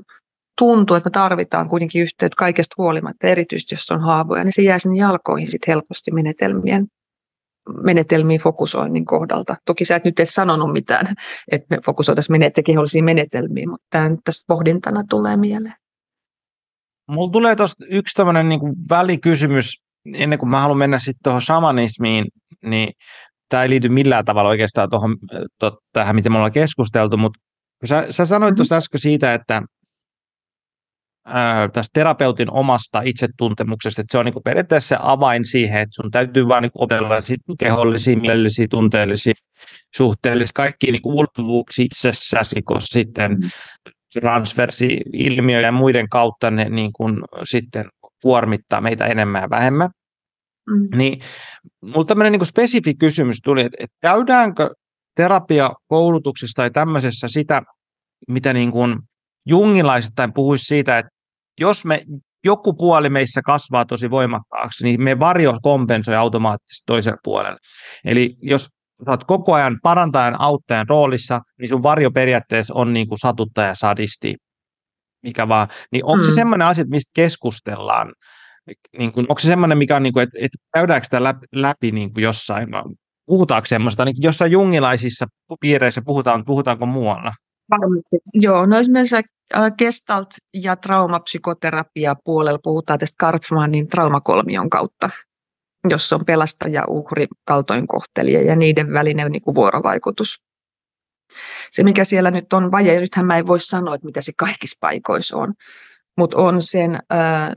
tuntuu, että me tarvitaan kuitenkin yhteyttä kaikesta huolimatta, erityisesti jos on haavoja, niin se jää sinne jalkoihin sit helposti menetelmien menetelmiin fokusoinnin kohdalta. Toki sä et nyt et sanonut mitään, että me fokusoitaisiin menet- kehollisiin menetelmiin, mutta tämä nyt tästä pohdintana tulee mieleen. Mulla tulee tuosta yksi tämmöinen niin välikysymys, ennen kuin mä haluan mennä sitten tuohon shamanismiin, niin tämä ei liity millään tavalla oikeastaan tuohon, to, tähän, miten me ollaan keskusteltu, mutta sä, sä sanoit mm-hmm. tuossa äsken siitä, että tästä terapeutin omasta itsetuntemuksesta, että se on niin periaatteessa se avain siihen, että sun täytyy vain niin opetella kehollisia, mielellisiä, tunteellisia, suhteellisia, kaikki niin ulottuvuuksia itsessäsi, koska sitten mm. transversi-ilmiö ja muiden kautta ne niin kuin sitten kuormittaa meitä enemmän ja vähemmän. Mm. Niin mulla tämmöinen niin spesifi kysymys tuli, että, että käydäänkö terapiakoulutuksessa tai tämmöisessä sitä, mitä niin kuin jungilaisittain puhuisi siitä, että jos me joku puoli meissä kasvaa tosi voimakkaaksi, niin me varjo kompensoi automaattisesti toiselle puolelle. Eli jos olet koko ajan parantajan auttajan roolissa, niin sun varjo periaatteessa on niin kuin satuttaja sadisti, mikä vaan. Niin onko mm. se semmoinen asia, mistä keskustellaan? Niin kuin, onko se semmoinen, mikä on, niin kuin, että, että käydäänkö sitä läpi, läpi niin kuin jossain, puhutaanko semmoista, niin jossain jungilaisissa piireissä puhutaan, puhutaanko muualla? Varmasti. Joo, no esimerkiksi gestalt- ja traumapsykoterapia puolella puhutaan tästä Karpmanin traumakolmion kautta, jossa on pelastaja, uhri, kaltoinkohtelija ja niiden välinen niin kuin vuorovaikutus. Se, mikä siellä nyt on vaje, nythän mä en voi sanoa, että mitä se kaikissa paikoissa on, mutta on sen äh,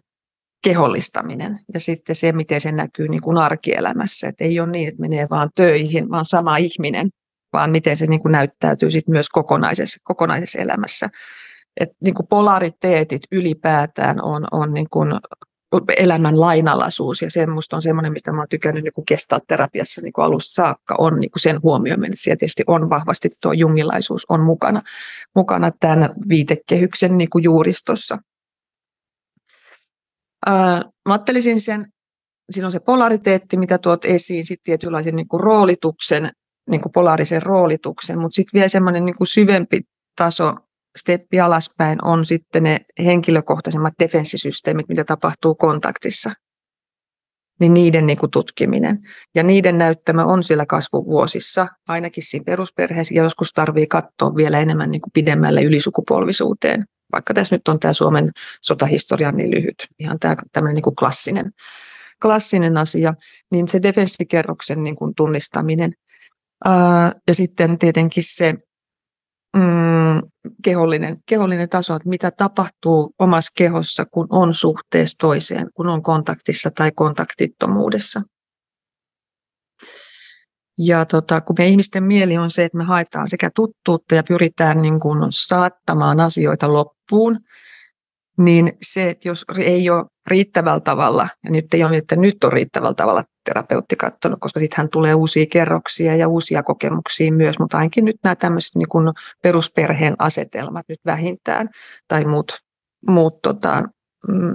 kehollistaminen ja sitten se, miten se näkyy niin kuin arkielämässä. Et ei ole niin, että menee vaan töihin, vaan sama ihminen, vaan miten se niin kuin näyttäytyy sit myös kokonaisessa, kokonaisessa elämässä. Et niin kuin polariteetit ylipäätään on, on niin kuin elämän lainalaisuus ja semmoista on semmoinen, mistä mä oon tykännyt niin kestää terapiassa niin kuin alusta saakka, on niin kuin sen huomioiminen. Siellä tietysti on vahvasti tuo jungilaisuus on mukana, mukana tämän viitekehyksen niin kuin juuristossa. Ää, mä ajattelisin sen, siinä on se polariteetti, mitä tuot esiin, sitten tietynlaisen niin kuin roolituksen, niin kuin polaarisen roolituksen, mutta sitten vielä semmoinen niin kuin syvempi taso, steppi alaspäin on sitten ne henkilökohtaisemmat defenssisysteemit, mitä tapahtuu kontaktissa. Niin niiden niin kuin tutkiminen. Ja niiden näyttämä on siellä kasvuvuosissa, ainakin siinä perusperheessä, ja joskus tarvii katsoa vielä enemmän niin kuin pidemmälle ylisukupolvisuuteen. Vaikka tässä nyt on tämä Suomen sotahistoria niin lyhyt, ihan tämä tämmöinen niin kuin klassinen klassinen asia, niin se defenssikerroksen niin kuin tunnistaminen. Ja sitten tietenkin se mm, kehollinen, kehollinen taso, että mitä tapahtuu omassa kehossa, kun on suhteessa toiseen, kun on kontaktissa tai kontaktittomuudessa. Ja tota, kun me ihmisten mieli on se, että me haetaan sekä tuttuutta ja pyritään niin kuin saattamaan asioita loppuun, niin se, että jos ei ole riittävällä tavalla, ja nyt ei ole että nyt on riittävällä tavalla terapeutti katsonut, koska hän tulee uusia kerroksia ja uusia kokemuksia myös, mutta ainakin nyt nämä tämmöiset niin perusperheen asetelmat nyt vähintään, tai muut, muut tota, mm,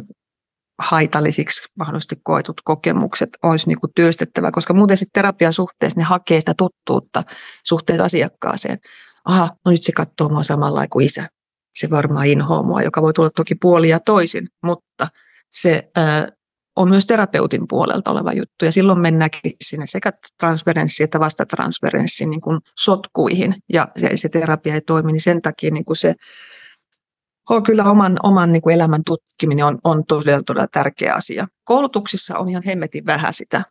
haitallisiksi mahdollisesti koetut kokemukset olisi niin kuin työstettävä, koska muuten sitten terapian suhteessa ne hakee sitä tuttuutta suhteet asiakkaaseen. Aha, no nyt se katsoo mua samalla kuin isä. Se varmaan inhoaa mua, joka voi tulla toki puoli ja toisin, mutta se on myös terapeutin puolelta oleva juttu. Ja silloin mennäänkin sinne sekä transferenssi että vastatransferenssin niin kuin sotkuihin. Ja se, se terapia ei toimi, niin sen takia niin kuin se on kyllä oman, oman niin kuin elämän tutkiminen on, on todella, todella tärkeä asia. Koulutuksissa on ihan hemmetin vähän sitä.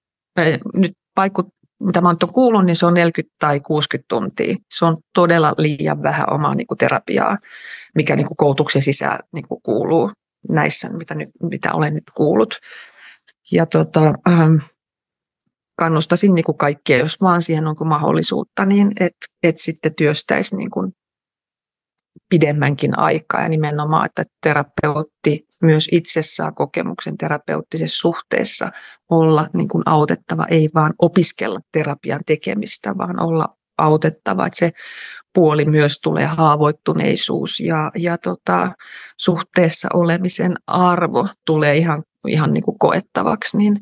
Nyt paikku, mitä mä oon kuullut, niin se on 40 tai 60 tuntia. Se on todella liian vähän omaa niin kuin terapiaa, mikä niin kuin koulutuksen sisään niin kuin kuuluu näissä, mitä, nyt, mitä olen nyt kuullut. Ja tota, ähm, kannustaisin niin kuin kaikkia, jos vaan siihen on mahdollisuutta, niin että et sitten työstäisi niin kuin pidemmänkin aikaa. Ja nimenomaan, että terapeutti myös itse saa kokemuksen terapeuttisessa suhteessa. Olla niin kuin autettava, ei vaan opiskella terapian tekemistä, vaan olla autettava, että se puoli myös tulee haavoittuneisuus ja, ja tota, suhteessa olemisen arvo tulee ihan, ihan niin kuin koettavaksi, niin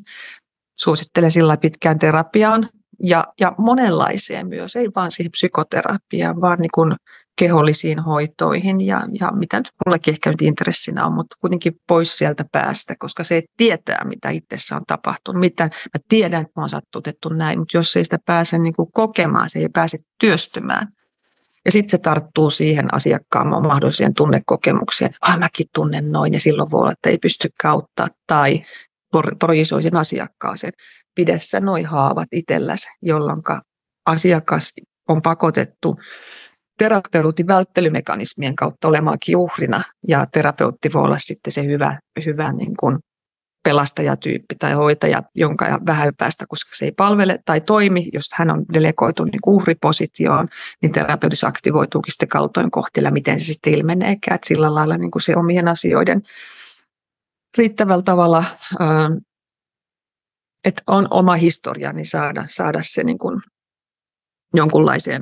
suosittelen sillä pitkään terapiaan ja, ja monenlaiseen myös, ei vaan siihen psykoterapiaan, vaan niin kuin kehollisiin hoitoihin ja, ja mitä nyt mullekin ehkä nyt intressinä on, mutta kuitenkin pois sieltä päästä, koska se ei tietää, mitä itsessä on tapahtunut. Mitä, mä tiedän, että mä oon sattutettu näin, mutta jos ei sitä pääse niin kuin kokemaan, se ei pääse työstymään. Ja sitten se tarttuu siihen asiakkaan mahdolliseen tunnekokemukseen. Ah, mäkin tunnen noin ja silloin voi olla, että ei pysty auttaa tai projisoi sen asiakkaaseen. Pidessä noin haavat itselläsi, jolloin asiakas on pakotettu terapeutin välttelymekanismien kautta olemaankin uhrina ja terapeutti voi olla sitten se hyvä, hyvä niin kuin pelastajatyyppi tai hoitaja, jonka vähän päästä, koska se ei palvele tai toimi, jos hän on delegoitu niin uhripositioon, niin terapeutis aktivoituukin sitten kaltoin kohtilla, miten se sitten ilmeneekään, että sillä lailla niin kuin se omien asioiden riittävällä tavalla, että on oma historia, niin saada, saada se niin kuin jonkunlaiseen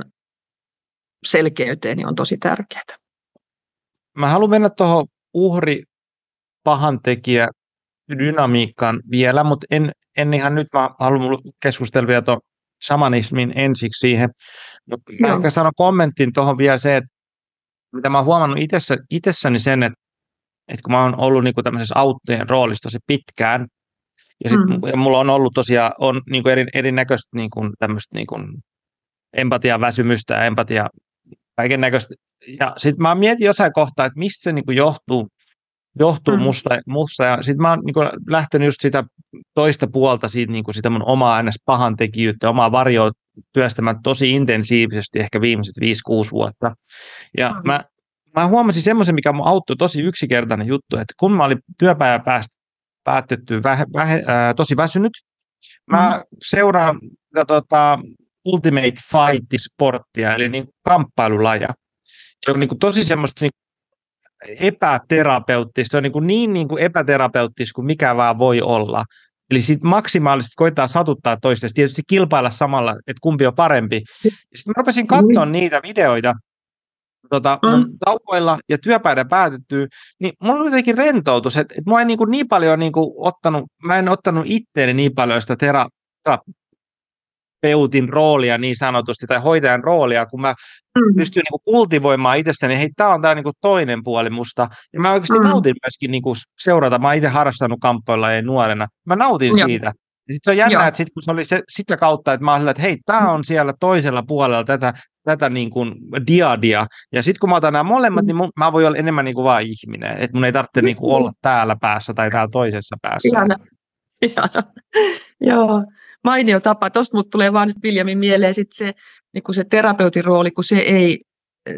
selkeyteen niin on tosi tärkeää. Mä haluan mennä tuohon uhri pahantekijä dynamiikkaan vielä, mutta en, en ihan nyt, mä haluan keskustella vielä tuon samanismin ensiksi siihen. Mä no. ehkä sanon kommentin tuohon vielä se, että mitä mä oon huomannut itsessä, itsessäni sen, että, että kun mä oon ollut niin kuin tämmöisessä auttajien roolissa tosi pitkään, ja, sit, mm. ja mulla on ollut tosiaan on niin kuin eri, erinäköistä niin kuin tämmöistä niin kuin empatia väsymystä ja empatia kaiken näköistä. Ja sitten mä mietin jossain kohtaa, että mistä se niinku johtuu, johtuu mm. musta, musta. Ja sitten mä oon niinku lähtenyt just sitä toista puolta, siitä, niinku sitä mun omaa ns. pahan tekijyyttä, omaa varjoa työstämään tosi intensiivisesti ehkä viimeiset 5-6 vuotta. Ja mm. mä, mä huomasin semmoisen, mikä mun auttoi tosi yksinkertainen juttu, että kun mä olin työpäivä päästä päätetty vähe, vähe, ää, tosi väsynyt, mä mm. seuraan tota, Ultimate Fight-sporttia, eli niin kamppailulaja. Se on niin kuin tosi semmoista niin epäterapeuttista, se on niin, kuin niin, niin kuin epäterapeuttista kuin mikä vaan voi olla. Eli sitten maksimaalisesti koittaa satuttaa toista, tietysti kilpailla samalla, että kumpi on parempi. Sitten mä rupesin katsoa mm. niitä videoita tota, mun mm. taukoilla ja työpäivä päätettyy, niin mulla oli jotenkin rentoutus, että, että mä en niin, kuin niin paljon niin kuin ottanut, mä en ottanut itteeni niin paljon sitä tera, terapeutin roolia niin sanotusti, tai hoitajan roolia, kun mä mm. pystyn niin kuin kultivoimaan itsessäni, hei, tämä on tämä niin kuin toinen puoli musta. Ja mä oikeasti mm. nautin myöskin niin kuin seurata, mä itse harrastanut kamppoilla ja nuorena, mä nautin Joo. siitä. Ja sitten se on jännä, Joo. että sit, kun se oli se, sitä kautta, että mä olin, että hei, tämä on siellä toisella puolella tätä, tätä niin kuin diadia. Ja sitten kun mä otan nämä molemmat, mm. niin mun, mä voin olla enemmän niin kuin vaan ihminen. Että mun ei tarvitse niin kuin olla täällä päässä tai täällä toisessa päässä. Ihana. Joo, mainio tapa. Tuosta mut tulee vaan nyt Viljamin mieleen sit se, niin se terapeutin rooli, kun se ei,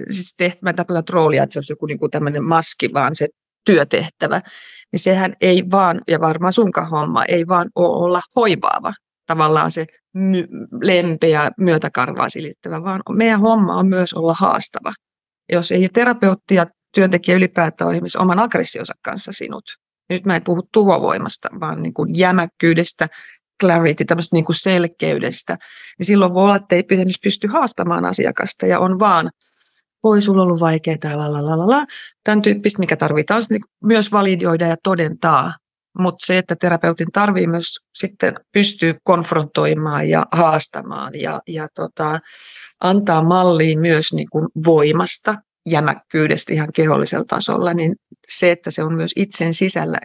siis tehtävä tarkoitan roolia, että se olisi joku niin tämmöinen maski, vaan se työtehtävä, niin sehän ei vaan, ja varmaan sunkaan homma, ei vaan ole olla hoivaava, tavallaan se my- lempeä myötäkarvaa silittävä, vaan meidän homma on myös olla haastava. Jos ei terapeutti ja työntekijä ylipäätään ole oman aggressionsa kanssa sinut, nyt mä en puhu tuhovoimasta, vaan niin kuin jämäkkyydestä, clarity, tämmöistä niin kuin selkeydestä, niin silloin voi olla, että ei pysty haastamaan asiakasta ja on vaan, voi sulla ollut vaikeaa, la, la, la, la, la. tämän tyyppistä, mikä tarvitaan niin myös validoida ja todentaa. Mutta se, että terapeutin tarvii myös sitten pystyy konfrontoimaan ja haastamaan ja, ja tota, antaa malliin myös niin kuin voimasta, jämäkkyydestä ihan kehollisella tasolla, niin se, että se on myös itsen sisällä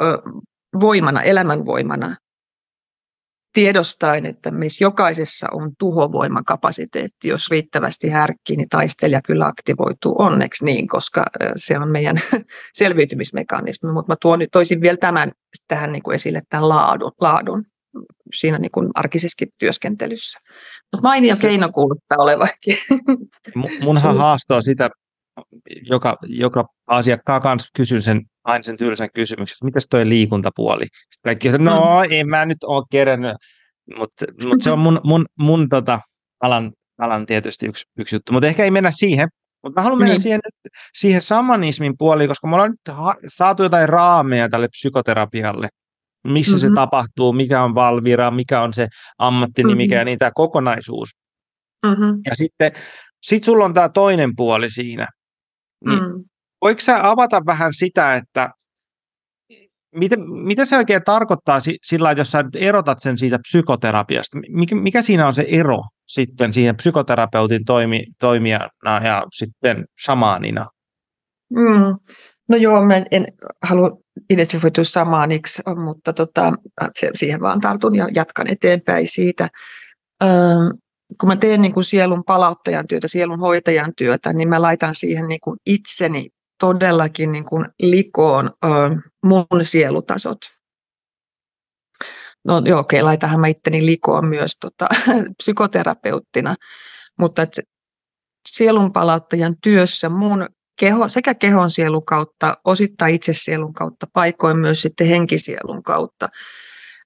ö, voimana, elämänvoimana, tiedostaen, että meissä jokaisessa on tuhovoimakapasiteetti. Jos riittävästi härkkii, niin taistelija kyllä aktivoituu onneksi niin, koska se on meidän selviytymismekanismi. Mutta mä tuon, toisin vielä tämän tähän niin kuin esille, tämän laadun, laadun siinä niin kuin arkisessakin työskentelyssä. Mutta mainio keino kuuluttaa olevakin. Munhan haastaa sitä, joka, joka asiakkaan kanssa kysyn sen aina sen tylsän kysymyksen, että mitäs toi liikuntapuoli? Sitten kaikki että no mm. en mä nyt ole kerännyt, mutta mut se on mun, mun, mun tota, alan, alan tietysti yksi, yksi juttu, mutta ehkä ei mennä siihen, mutta mä haluan mennä niin. siihen, siihen samanismin puoliin, koska me ollaan nyt saatu jotain raameja tälle psykoterapialle, missä mm-hmm. se tapahtuu, mikä on Valvira, mikä on se ammattinimi mm-hmm. ja niin tämä kokonaisuus. Mm-hmm. Ja sitten sit sulla on tämä toinen puoli siinä. Niin mm. Voiko sä avata vähän sitä, että mitä, mitä se oikein tarkoittaa sillä, jos sä erotat sen siitä psykoterapiasta? Mikä, mikä siinä on se ero sitten siihen psykoterapeutin toimi, toimijana ja sitten samaanina? Mm. No joo, mä en halua identifioitua samaaniksi, mutta tota, siihen vaan tartun ja jatkan eteenpäin siitä. Öö, kun mä teen niin kuin sielun palauttajan työtä, sielun hoitajan työtä, niin mä laitan siihen niin kuin itseni todellakin niin kuin likoon ö, mun sielutasot. No joo, okei, laitahan mä itteni likoon myös tota, psykoterapeuttina, mutta et sielun palauttajan työssä mun keho, sekä kehon sielun kautta, osittain itse sielun kautta, paikoin myös sitten henkisielun kautta,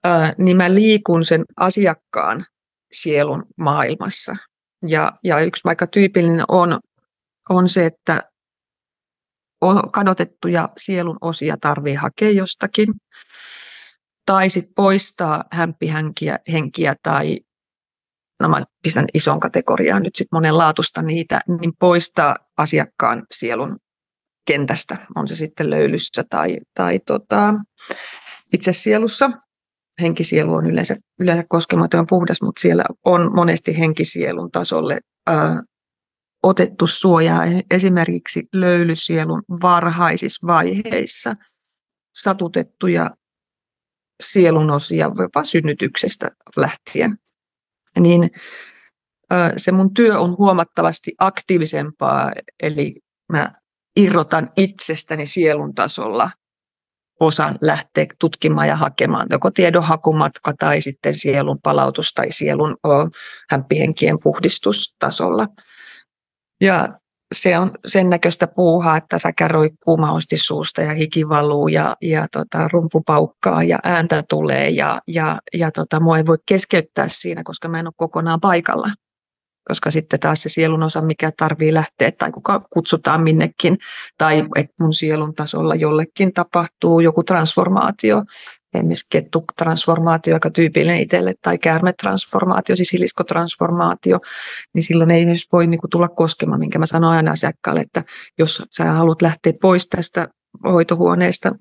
ää, niin mä liikun sen asiakkaan sielun maailmassa. Ja, ja yksi vaikka tyypillinen on, on se, että kadotettuja sielun osia tarvii hakea jostakin, tai sitten poistaa hämpihenkiä henkiä tai no mä pistän ison kategoriaan nyt sitten monenlaatusta niitä, niin poistaa asiakkaan sielun kentästä, on se sitten löylyssä tai, tai tota, itse sielussa. Henkisielu on yleensä, yleensä koskematon puhdas, mutta siellä on monesti henkisielun tasolle ää, otettu suojaa esimerkiksi löylysielun varhaisissa vaiheissa satutettuja sielunosia jopa synnytyksestä lähtien. Niin se mun työ on huomattavasti aktiivisempaa, eli mä irrotan itsestäni sielun tasolla osan lähteä tutkimaan ja hakemaan joko tiedonhakumatka tai sitten sielun palautus tai sielun hämpihenkien puhdistustasolla. Ja se on sen näköistä puuhaa, että räkä roikkuu mahdollisesti suusta ja hiki valuu ja, ja tota, rumpu paukkaa ja ääntä tulee ja, ja, ja tota, mua ei voi keskeyttää siinä, koska mä en ole kokonaan paikalla. Koska sitten taas se sielun osa, mikä tarvii lähteä tai kuka kutsutaan minnekin tai että mun sielun tasolla jollekin tapahtuu joku transformaatio, esimerkiksi kettutransformaatio, joka tyypillinen itselle, tai käärmetransformaatio, siis siliskotransformaatio, niin silloin ei edes voi niin kuin, tulla koskemaan, minkä mä sanoin aina asiakkaalle, että jos sä haluat lähteä pois tästä hoitohuoneesta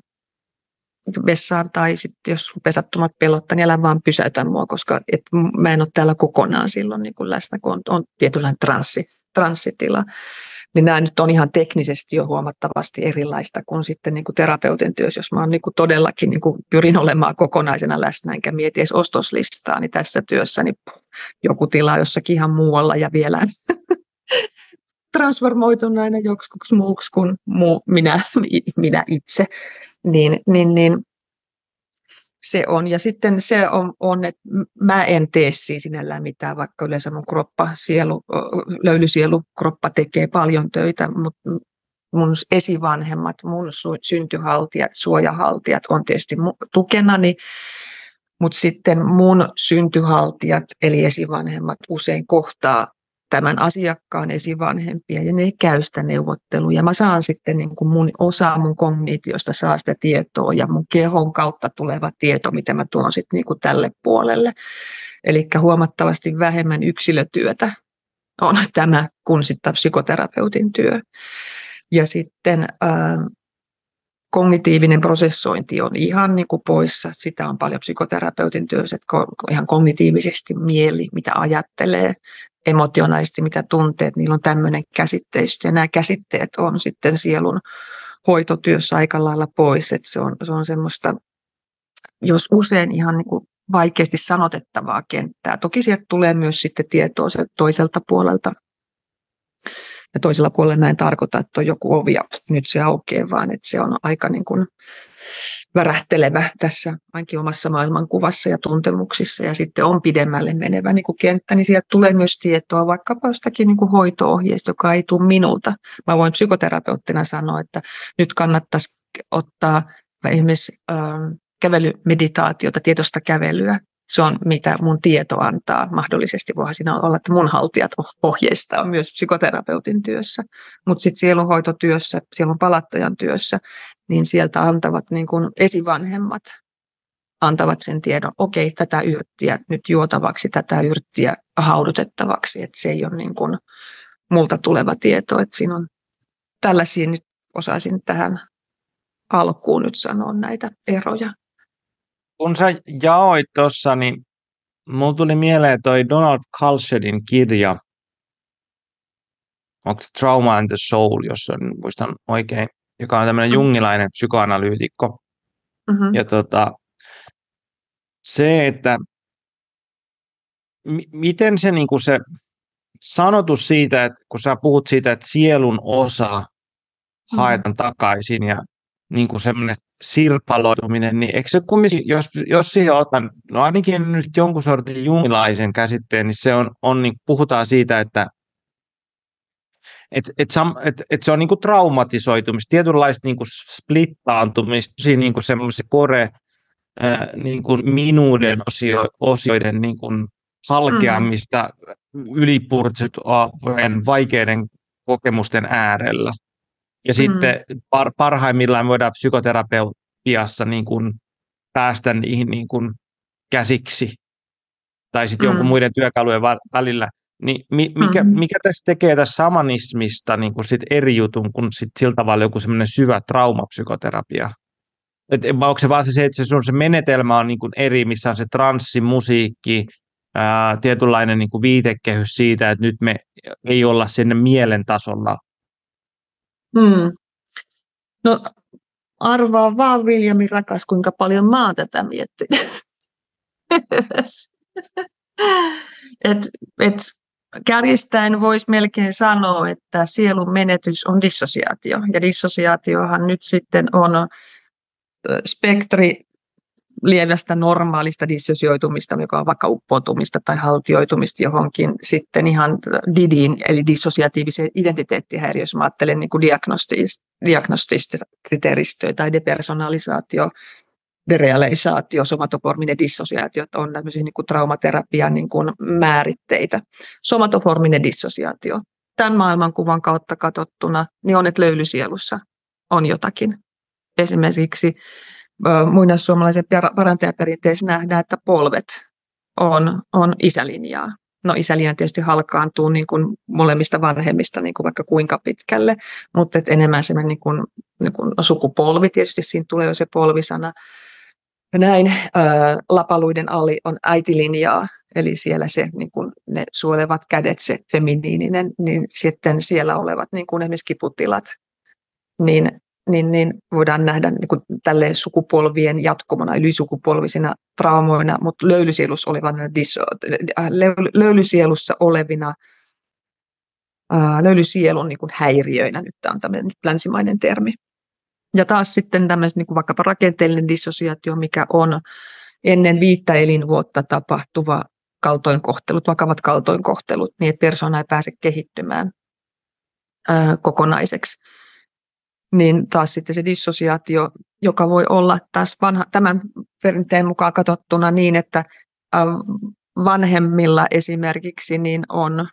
vessaan, tai sitten jos pesattomat pelottaa, niin älä vaan pysäytä mua, koska et, mä en ole täällä kokonaan silloin niin kuin läsnä, kun on, on tietynlainen transsi, transsitila niin nämä nyt on ihan teknisesti jo huomattavasti erilaista kuin sitten niin kuin terapeutin työssä, jos mä oon niin kuin todellakin niin kuin pyrin olemaan kokonaisena läsnä, enkä mieti edes ostoslistaa, niin tässä työssä niin joku tila jossakin ihan muualla ja vielä transformoituneena joksikin muuksi kuin muu, minä, minä itse, niin, niin, niin se on. Ja sitten se on, on että mä en tee siinä sinällään mitään, vaikka yleensä mun kroppa, sielu, löylysielu, kroppa tekee paljon töitä, mutta mun esivanhemmat, mun syntyhaltijat, suojahaltijat on tietysti tukenani, mutta sitten mun syntyhaltijat eli esivanhemmat usein kohtaa asiakkaan esivanhempia ja ne käy sitä neuvottelua. Ja mä saan sitten niin kuin mun osa mun kognitiosta saa sitä tietoa ja mun kehon kautta tuleva tieto, mitä mä tuon sitten niin kuin tälle puolelle. Eli huomattavasti vähemmän yksilötyötä on tämä kuin sitten psykoterapeutin työ. Ja sitten ää, kognitiivinen prosessointi on ihan niin kuin poissa. Sitä on paljon psykoterapeutin työssä, että ihan kognitiivisesti mieli, mitä ajattelee, emotionaalisesti, mitä tunteet, niillä on tämmöinen käsitteistö. Ja nämä käsitteet on sitten sielun hoitotyössä aika lailla pois. Että se, on, se on semmoista, jos usein ihan niin kuin vaikeasti sanotettavaa kenttää. Toki sieltä tulee myös sitten tietoa toiselta puolelta ja toisella puolella mä en tarkoita, että on joku ovi ja nyt se aukeaa, vaan että se on aika niin kuin värähtelevä tässä ainakin omassa maailmankuvassa ja tuntemuksissa ja sitten on pidemmälle menevä niin kuin kenttä, niin sieltä tulee myös tietoa vaikkapa jostakin niin kuin hoito-ohjeista, joka ei tule minulta. Mä voin psykoterapeuttina sanoa, että nyt kannattaisi ottaa esimerkiksi äh, kävelymeditaatiota, tietoista kävelyä, se on mitä mun tieto antaa. Mahdollisesti. Voi siinä olla, että mun haltijat ohjeistaa myös psykoterapeutin työssä, mutta sitten sielunhoitotyössä, sielun palattajan työssä, niin sieltä antavat niin kun esivanhemmat antavat sen tiedon, okei, tätä yrttiä nyt juotavaksi, tätä yrttiä haudutettavaksi, että se ei ole niin kun multa tuleva tieto, että siinä on tällaisia nyt osaisin tähän alkuun nyt sanoa näitä eroja kun sä jaoit tuossa, niin mulla tuli mieleen toi Donald Kalshedin kirja, onko se Trauma and the Soul, jos on, muistan oikein, joka on tämmöinen mm-hmm. jungilainen psykoanalyytikko. Mm-hmm. Ja tota, se, että m- miten se, niin kuin se sanotus siitä, että kun sä puhut siitä, että sielun osa mm-hmm. haetaan takaisin ja niin kuin semmoinen sirpaloituminen, niin eikö se kumminkin, jos, jos siihen otan, no ainakin nyt jonkun sortin jungilaisen käsitteen, niin se on, on niin puhutaan siitä, että et, et, sam, et, et se on niinku traumatisoitumista, tietynlaista niinku splittaantumista, tosi niinku semmoisen kore ää, niinku minuuden osio, osioiden niinku halkeamista mm. ylipurtsujen vaikeiden kokemusten äärellä. Ja mm. sitten par, parhaimmillaan voidaan psykoterapiassa niin kuin päästä niihin niin kuin käsiksi tai sitten mm. jonkun muiden työkalujen välillä. Niin mikä, mm. mikä tässä tekee tässä samanismista niin kuin sit eri jutun kuin sit sillä tavalla joku semmoinen syvä traumapsykoterapia? Et, onko se vaan se, että se, sun se menetelmä on niin kuin eri, missä on se transsimusiikki, ää, tietynlainen niin kuin viitekehys siitä, että nyt me ei olla sinne mielen tasolla Mm. No arvaa vaan Viljami rakas, kuinka paljon mä oon tätä miettinyt. et, et, kärjistäen voisi melkein sanoa, että sielun menetys on dissosiaatio. Ja dissosiaatiohan nyt sitten on spektri lievästä normaalista dissosioitumista, joka on vaikka uppoutumista tai haltioitumista johonkin sitten ihan DIDiin, eli dissosiatiiviseen identiteettihäiriöön, jos mä ajattelen niin kuin diagnostista kriteeristöä tai depersonalisaatio, derealisaatio, somatoforminen dissosiaatio, että on tämmöisiä niin kuin traumaterapian niin kuin määritteitä. Somatoforminen dissosiaatio. Tämän maailmankuvan kautta katsottuna, niin on, että löylysielussa on jotakin. Esimerkiksi muinaissuomalaisen parantajaperinteessä nähdään, että polvet on, on isälinjaa. No isälinja tietysti halkaantuu niin kuin molemmista vanhemmista niin kuin vaikka kuinka pitkälle, mutta et enemmän se niin kuin, niin kuin no sukupolvi, tietysti siinä tulee jo se polvisana. Näin ää, lapaluiden ali on äitilinjaa, eli siellä se, niin kuin ne suolevat kädet, se feminiininen, niin sitten siellä olevat niin kuin esimerkiksi kiputilat, niin niin, niin voidaan nähdä niin kuin tälleen sukupolvien jatkumona, ylisukupolvisina traumoina, mutta löylysielussa olevina, löylysielussa olevina löylysielun niin kuin häiriöinä, nyt tämä on tämmöinen nyt länsimainen termi. Ja taas sitten tämmöinen niin kuin vaikkapa rakenteellinen dissosiaatio, mikä on ennen viittä elinvuotta tapahtuva kaltoinkohtelut, vakavat kaltoinkohtelut, niin että persona ei pääse kehittymään ää, kokonaiseksi. Niin taas sitten se dissosiaatio, joka voi olla taas vanha, tämän perinteen mukaan katsottuna niin, että vanhemmilla esimerkiksi niin on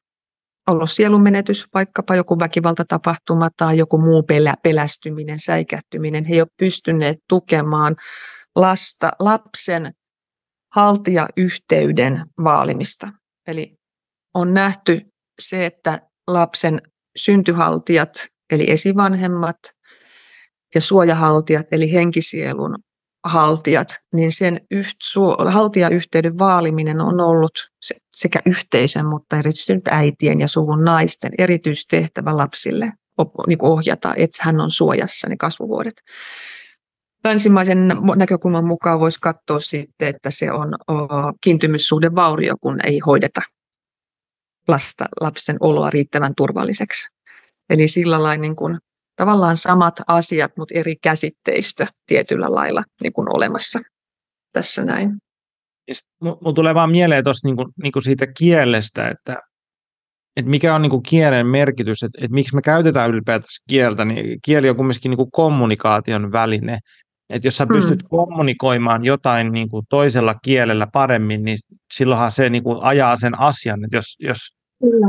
ollut sielunmenetys, vaikkapa joku väkivaltatapahtuma tai joku muu pelä, pelästyminen, säikähtyminen. He ei ole pystyneet tukemaan lasta, lapsen haltijayhteyden vaalimista. Eli on nähty se, että lapsen syntyhaltijat, eli esivanhemmat, ja suojahaltijat, eli henkisielun haltijat, niin sen yht, haltijayhteyden vaaliminen on ollut se, sekä yhteisön, mutta erityisesti nyt äitien ja suvun naisten erityistehtävä lapsille niin ohjata, että hän on suojassa ne kasvuvuodet. Länsimaisen näkökulman mukaan voisi katsoa sitten, että se on kiintymyssuhdevaurio, kun ei hoideta lasta, lapsen oloa riittävän turvalliseksi. Eli sillä lailla niin kuin tavallaan samat asiat, mutta eri käsitteistö tietyllä lailla niin kuin olemassa tässä näin. Mulla tulee vaan mieleen tuosta niin kuin, niin kuin siitä kielestä, että, että mikä on niin kuin kielen merkitys, että, että miksi me käytetään ylipäätänsä kieltä, niin kieli on kumminkin niin kuin kommunikaation väline. Että jos sä pystyt mm. kommunikoimaan jotain niin kuin toisella kielellä paremmin, niin silloinhan se niin kuin ajaa sen asian. Että jos, jos,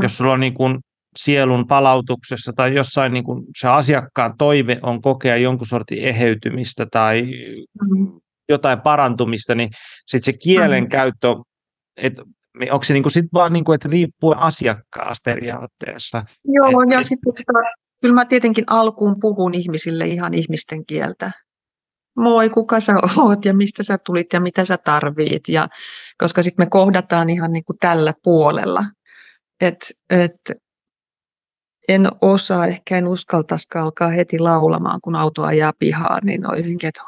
jos sulla on niin kuin sielun palautuksessa tai jossain niin kuin se asiakkaan toive on kokea jonkun sortin eheytymistä tai mm. jotain parantumista, niin sitten se kielen mm. käyttö, että onko se niin kuin sit vaan, niin kuin, että riippuu asiakkaasta periaatteessa? Joo, et, ja sitten kyllä mä tietenkin alkuun puhun ihmisille ihan ihmisten kieltä. Moi, kuka sä oot ja mistä sä tulit ja mitä sä tarvit. Ja, koska sitten me kohdataan ihan niin kuin tällä puolella. Et, et, en osaa, ehkä en uskaltaisikaan alkaa heti laulamaan, kun auto ajaa pihaan, niin olisinkin, että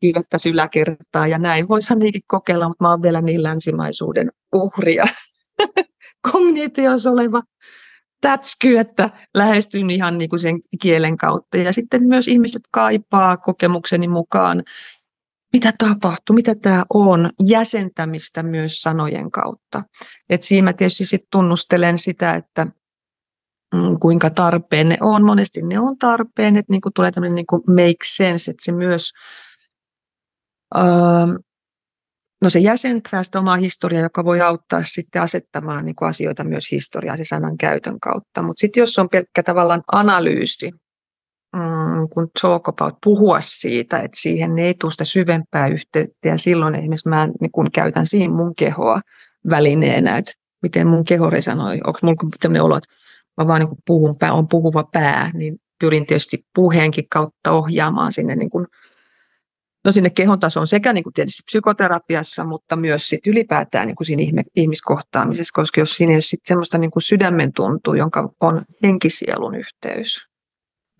kiivettäisi yläkertaa ja näin. Voisihan niinkin kokeilla, mutta mä oon vielä niin länsimaisuuden uhria. Kognitiossa oleva tätsky, että lähestyn ihan niin kuin sen kielen kautta. Ja sitten myös ihmiset kaipaa kokemukseni mukaan mitä tapahtuu, mitä tämä on, jäsentämistä myös sanojen kautta. Et siinä mä tietysti sit tunnustelen sitä, että mm, kuinka tarpeen ne on. Monesti ne on tarpeen, että niinku tulee tämmöinen niinku make sense, että se myös öö, no se jäsentää sitä omaa historiaa, joka voi auttaa sitten asettamaan niinku asioita myös historiaa se sanan käytön kautta. Mutta sitten jos on pelkkä tavallaan analyysi, mm, kun talk about, puhua siitä, että siihen ei tule sitä syvempää yhteyttä. Ja silloin esimerkiksi mä niin kun käytän siihen mun kehoa välineenä, että miten mun keho resonoi, onko mulla sellainen olo, että mä vaan niin puhun, pää, on puhuva pää, niin pyrin tietysti puheenkin kautta ohjaamaan sinne niin kuin, no sinne kehon tasoon sekä niin kuin tietysti psykoterapiassa, mutta myös sit ylipäätään niin kuin siinä ihmiskohtaamisessa, koska jos siinä ei ole sit semmoista niin kuin sydämen tuntuu, jonka on henkisielun yhteys,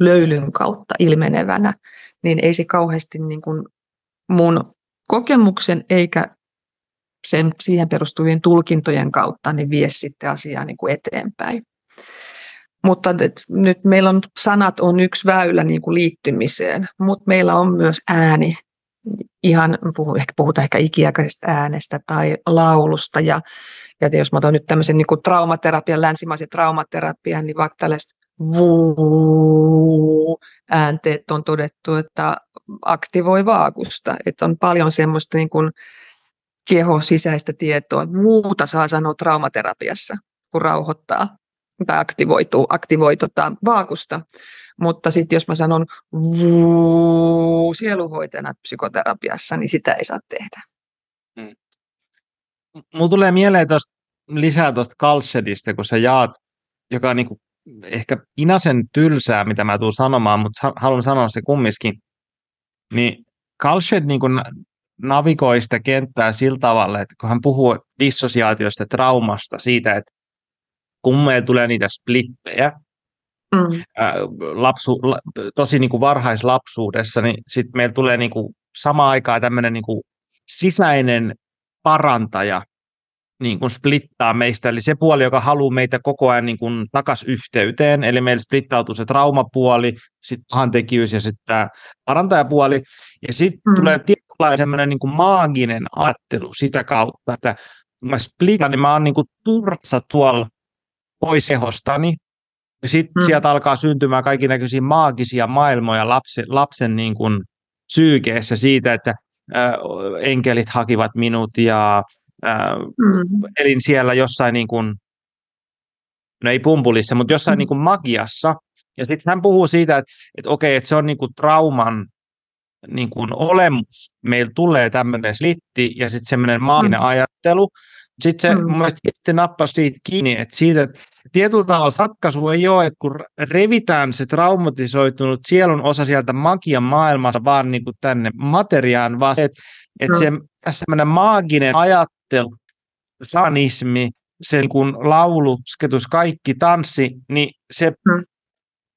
löylyn kautta ilmenevänä, niin ei se kauheasti niin kuin mun kokemuksen eikä sen siihen perustuvien tulkintojen kautta niin vie sitten asiaa niin kuin eteenpäin. Mutta nyt meillä on sanat on yksi väylä niin kuin liittymiseen, mutta meillä on myös ääni. Ihan, puhu, ehkä puhutaan ehkä ikiaikaisesta äänestä tai laulusta. Ja, ja jos mä otan nyt tämmöisen niin kuin traumaterapian, länsimaisen traumaterapian, niin vaikka tällaista äänteet on todettu, että aktivoi vaakusta. Että on paljon semmoista niin kuin keho sisäistä tietoa. Muuta saa sanoa traumaterapiassa, kun rauhoittaa tai aktivoituu, aktivoi tota vaakusta. Mutta sitten jos mä sanon vuu sieluhoitajana psykoterapiassa, niin sitä ei saa tehdä. Hmm. Mulla tulee mieleen tosta, lisää tuosta Kalshedista, kun sä jaat, joka on niin kuin ehkä inasen tylsää, mitä mä tuun sanomaan, mutta haluan sanoa se kumminkin, niin Kalshed niin kuin navigoi sitä kenttää sillä tavalla, että kun hän puhuu dissosiaatiosta, traumasta, siitä, että kun meillä tulee niitä splittejä, mm. lapsu, tosi niin kuin varhaislapsuudessa, niin sitten meillä tulee niin kuin samaan aikaan tämmöinen niin kuin sisäinen parantaja, niin kuin splittaa meistä, eli se puoli, joka haluaa meitä koko ajan niin kuin takas yhteyteen, eli meillä splittautuu se traumapuoli, sitten pahantekijyys ja sitten tämä parantajapuoli, ja sitten mm. tulee tietynlainen semmoinen niin kuin maaginen ajattelu sitä kautta, että kun mä splittaan, niin mä oon niin kuin turvassa tuolla pois ehostani, ja sitten mm. sieltä alkaa syntymään kaikki näköisiä maagisia maailmoja lapsen, lapsen niin kuin psyykeessä siitä, että enkelit hakivat minut ja mm. elin siellä jossain niin kuin, no ei pumpulissa, mutta jossain mm. niin kuin magiassa. Ja sitten hän puhuu siitä, että, että okei, että se on niin kuin trauman niin kuin olemus. Meillä tulee tämmöinen slitti ja sitten semmoinen maaginen mm. ajattelu. Sitten se mm. mun mielestä sitten nappasi siitä kiinni, että siitä että tietyllä tavalla ratkaisu ei ole, että kun revitään se traumatisoitunut sielun osa sieltä magian maailmasta vaan niin kuin tänne materiaan, vaan se, että, että se semmoinen maaginen ajattelu ajattelu, sanismi, sen kun laulu, sketus, kaikki tanssi, niin se hmm.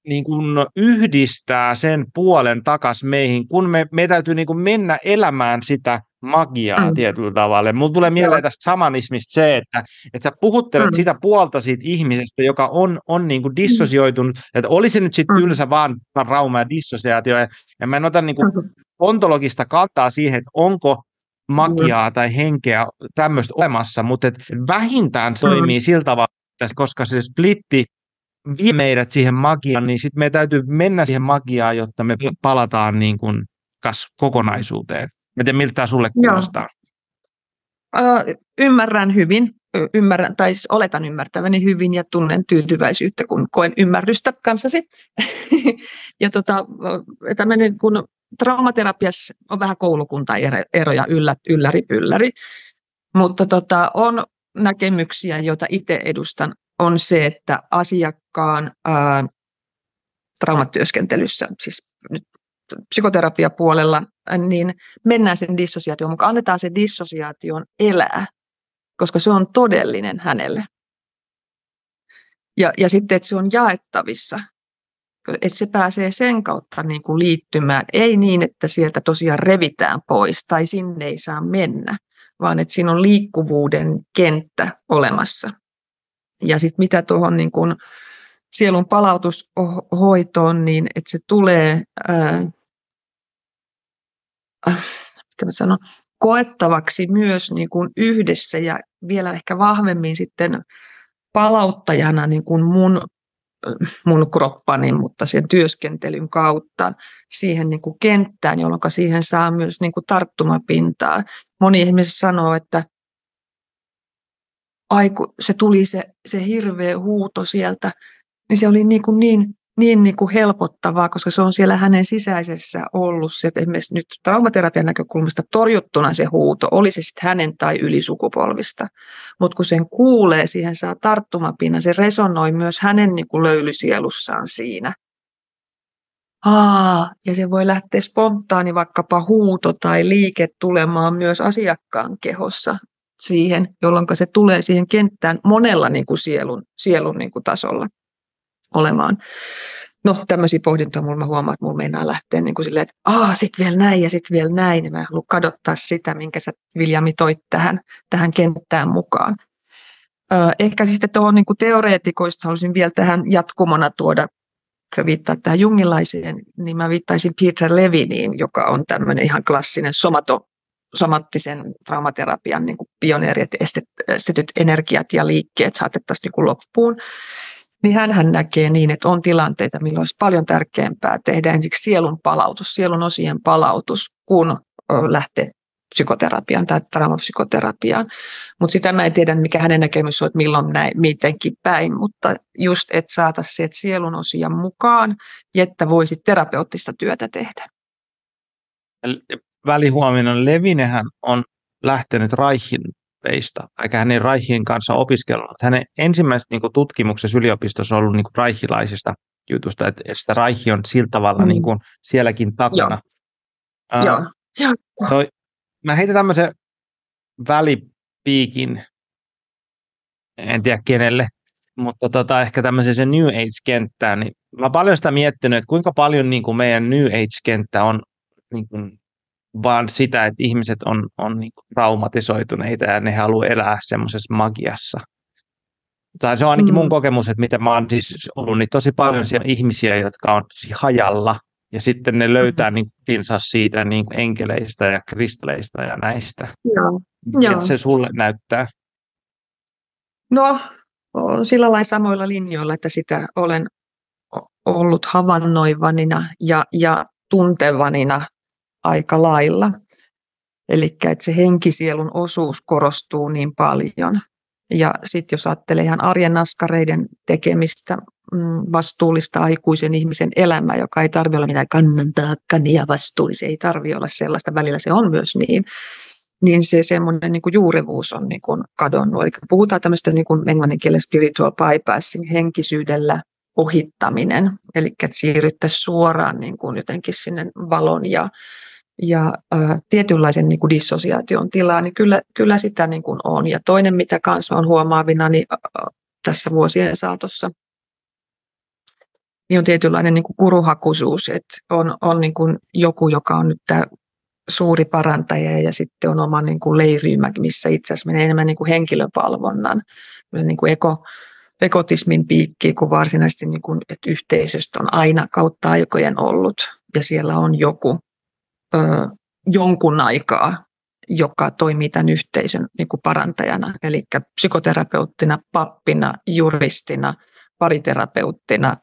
niin kun yhdistää sen puolen takas meihin, kun me, me täytyy niin kun mennä elämään sitä magiaa mm. tietyllä tavalla. Mulla tulee mieleen tästä samanismista se, että, että sä puhuttelet mm. sitä puolta siitä ihmisestä, joka on, on niin kuin dissosioitunut, että olisi nyt sitten mm. tylsä vaan rauma ja dissosiaatio, ja, ja mä en ota niin kuin ontologista kantaa siihen, että onko magiaa tai henkeä tämmöistä olemassa, mutta et vähintään se toimii mm. sillä tavalla, koska se splitti vie meidät siihen magiaan, niin sitten me täytyy mennä siihen magiaan, jotta me palataan niin kuin kas kokonaisuuteen. Miten miltä tämä sulle kuulostaa? Ö, ymmärrän hyvin, ymmärrän, tai siis oletan ymmärtäväni hyvin ja tunnen tyytyväisyyttä, kun koen ymmärrystä kanssasi. ja tota, tämmöinen, kun traumaterapiassa on vähän koulukuntaeroja yllä, ylläri pylläri, mutta tota, on näkemyksiä, joita itse edustan, on se, että asiakkaan ää, traumatyöskentelyssä, siis nyt psykoterapiapuolella, niin mennään sen dissosiaation mukaan, annetaan se dissosiaation elää, koska se on todellinen hänelle. Ja, ja sitten, että se on jaettavissa että se pääsee sen kautta niin kuin liittymään. Ei niin, että sieltä tosiaan revitään pois tai sinne ei saa mennä, vaan että siinä on liikkuvuuden kenttä olemassa. Ja sitten mitä tuohon niin kuin sielun palautushoitoon, niin että se tulee ää, mitä sanon, koettavaksi myös niin kuin yhdessä ja vielä ehkä vahvemmin sitten palauttajana niin kuin mun mun kroppani, mutta sen työskentelyn kautta siihen niin kuin kenttään, jolloin siihen saa myös niin kuin tarttumapintaa. Moni ihmisiä sanoo, että aiku, se tuli se, se hirveä huuto sieltä, niin se oli niin, kuin niin niin, niin kuin helpottavaa, koska se on siellä hänen sisäisessä ollut se, että esimerkiksi nyt traumaterapian näkökulmasta torjuttuna se huuto, oli se sitten hänen tai ylisukupolvista. Mutta kun sen kuulee, siihen saa tarttumapinnan, se resonoi myös hänen niin kuin löylysielussaan siinä. Aa, ja se voi lähteä spontaani vaikkapa huuto tai liike tulemaan myös asiakkaan kehossa siihen, jolloin se tulee siihen kenttään monella niin kuin sielun, sielun niin kuin tasolla olemaan. No tämmöisiä pohdintoja mulla mä huomaan, että mulla meinaa lähteä niin kuin silleen, että aah, sit vielä näin ja sitten vielä näin. Ja mä haluan kadottaa sitä, minkä sä Viljami toit tähän, tähän kenttään mukaan. Ö, ehkä siis tuohon niin teoreetikoista haluaisin vielä tähän jatkumona tuoda, kun viittaa tähän jungilaiseen, niin mä viittaisin Peter Leviniin, joka on tämmöinen ihan klassinen somato, somattisen traumaterapian niin pioneeri, että estetyt energiat ja liikkeet saatettaisiin niin loppuun niin hän näkee niin, että on tilanteita, milloin olisi paljon tärkeämpää tehdä ensiksi sielun palautus, sielun osien palautus, kun lähtee psykoterapiaan tai traumapsykoterapiaan. Mutta sitä mä en tiedä, mikä hänen näkemys on, että milloin näin, mitenkin päin, mutta just, että saataisiin sielun osia mukaan, että voisi terapeuttista työtä tehdä. Välihuomioon Levinehän on lähtenyt Raihin Peista, eikä hänen Reichien kanssa opiskellut. Hänen ensimmäiset niin kuin, tutkimuksessa yliopistossa on ollut niin kuin, reichilaisista jutusta, että, että Reich on sillä tavalla mm. niin kuin, sielläkin takana. Joo. Uh, Joo. So, mä heitän tämmöisen välipiikin, en tiedä kenelle, mutta tota, ehkä tämmöisen se New Age-kenttään, niin mä paljon sitä miettinyt, että kuinka paljon niin kuin meidän New Age-kenttä on niin kuin vaan sitä, että ihmiset on, on niin traumatisoituneita ja ne haluaa elää semmoisessa magiassa. Tai se on ainakin mm. mun kokemus, että mitä mä oon siis ollut, niin tosi paljon siellä ihmisiä, jotka on tosi hajalla, ja sitten ne löytää mm. niin siitä niin enkeleistä ja kristalleista ja näistä. Joo. Joo. se sulle näyttää? No, on sillä lailla samoilla linjoilla, että sitä olen ollut havainnoivanina ja, ja tuntevanina aika lailla. Eli että se henkisielun osuus korostuu niin paljon. Ja sitten jos ajattelee ihan arjen askareiden tekemistä, mm, vastuullista aikuisen ihmisen elämää, joka ei tarvitse olla mitään kannantaakkania vastuullisia, ei tarvitse olla sellaista, välillä se on myös niin, niin se semmoinen niin juurevuus on niin kuin kadonnut. Eli puhutaan tämmöistä niin kuin englannin kielen spiritual bypassing, henkisyydellä ohittaminen, eli että siirryttäisiin suoraan niin kuin jotenkin sinne valon ja, ja ä, tietynlaisen niin kuin dissosiaation tilaan, niin kyllä, kyllä sitä niin kuin on. Ja toinen, mitä kanssa on huomaavina niin, ä, tässä vuosien saatossa, niin on tietynlainen niin kuin kuruhakuisuus, että on, on niin kuin joku, joka on nyt tämä suuri parantaja ja sitten on oma niin kuin leiriymä, missä itse asiassa menee enemmän niin kuin henkilöpalvonnan, niin kuin eko, ekotismin piikki, kun varsinaisesti niin kuin, että yhteisöstä on aina kautta aikojen ollut ja siellä on joku jonkun aikaa, joka toimii tämän yhteisön niin kuin parantajana, eli psykoterapeuttina, pappina, juristina, pariterapeuttina,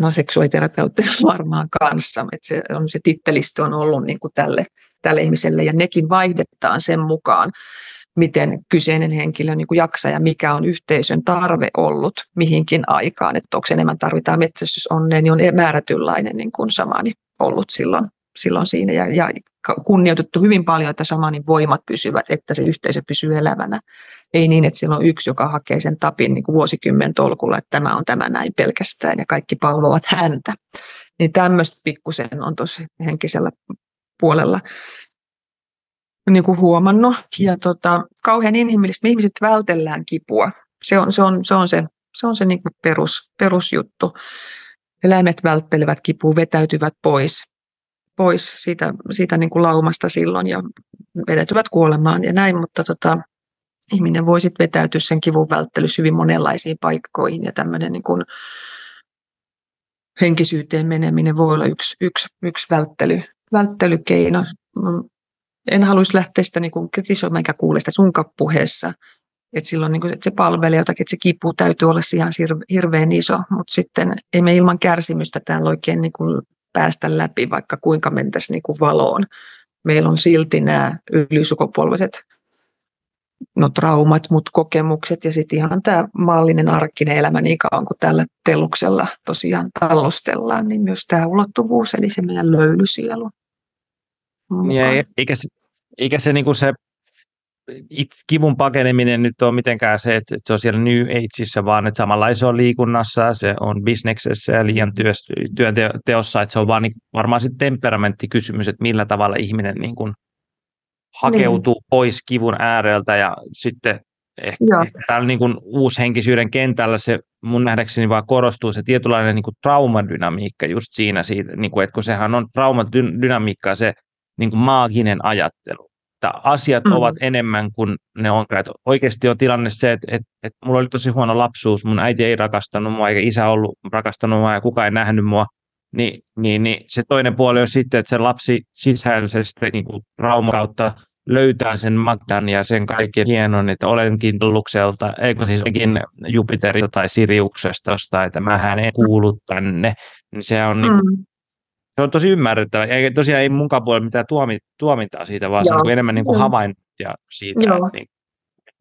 no seksuaaliterapeutti varmaan kanssa, että se, on, se tittelistö on ollut niin kuin tälle, tälle ihmiselle ja nekin vaihdetaan sen mukaan, miten kyseinen henkilö niin kuin jaksaa ja mikä on yhteisön tarve ollut mihinkin aikaan, että onko enemmän tarvitaan metsästysonneen, niin on määrätynlainen niin kuin samani ollut silloin, silloin siinä ja, ja kunnioitettu hyvin paljon, että samanin voimat pysyvät, että se yhteisö pysyy elävänä. Ei niin, että siellä on yksi, joka hakee sen tapin niin kuin vuosikymmen tolkulla, että tämä on tämä näin pelkästään ja kaikki palvovat häntä. Niin tämmöistä pikkusen on tosi henkisellä puolella niin kuin huomannut. Ja tota, kauhean inhimillistä, ihmiset vältellään kipua. Se on se, on, se, on se, se, on se niin kuin perus, perusjuttu. Eläimet välttelevät kipua, vetäytyvät pois pois siitä, siitä niin kuin laumasta silloin ja vedetyvät kuolemaan ja näin, mutta tota, ihminen voi sitten vetäytyä sen kivun välttelyssä hyvin monenlaisiin paikkoihin ja tämmöinen niin henkisyyteen meneminen voi olla yksi, yksi, yksi välttely, välttelykeino. En haluaisi lähteä sitä niin kritisoimaan eikä kuule sitä sunkaan puheessa, että silloin niin kuin, että se palvelee jotakin, että se kipu täytyy olla ihan hirveän iso, mutta sitten ei me ilman kärsimystä täällä oikein niin kuin päästä läpi, vaikka kuinka mentäisiin niin kuin valoon. Meillä on silti nämä ylisukupolviset no, traumat, mutta kokemukset ja sitten ihan tämä maallinen arkinen elämä niin kauan kuin tällä teluksella tosiaan tallostellaan, niin myös tämä ulottuvuus, eli se meidän löylysielu. Ja eikä se, eikä se, niin kuin se kivun pakeneminen nyt on mitenkään se, että se on siellä New Ageissa, vaan että samalla se on liikunnassa, se on bisneksessä ja liian työnteossa, että se on vaan niin, varmaan sitten temperamenttikysymys, että millä tavalla ihminen niin kuin hakeutuu niin. pois kivun ääreltä ja sitten ehkä, ehkä täällä niin kuin uushenkisyyden kentällä se mun nähdäkseni vaan korostuu se tietynlainen niin kuin traumadynamiikka just siinä, siitä, niin kuin, että kun sehän on traumadynamiikkaa se niin kuin maaginen ajattelu että asiat mm. ovat enemmän kuin ne on. Että oikeasti on tilanne se, että, että, että mulla oli tosi huono lapsuus, mun äiti ei rakastanut mua eikä isä ollut rakastanut mua ja kukaan ei nähnyt mua. Ni, niin, niin se toinen puoli on sitten, että se lapsi sisäisesti niin kuin trauma kautta löytää sen Magdan ja sen kaiken hienon, että olenkin Lukselta, eikö siis olenkin Jupiterilta tai Siriuksesta, että mä en kuulu tänne. Niin se on niin kuin, mm se on tosi ymmärrettävä. Eikä tosiaan ei munkaan puolella mitään tuomi, tuomintaa siitä, vaan Joo. se on niin enemmän niin kuin havaintoja siitä. Joo. Niin.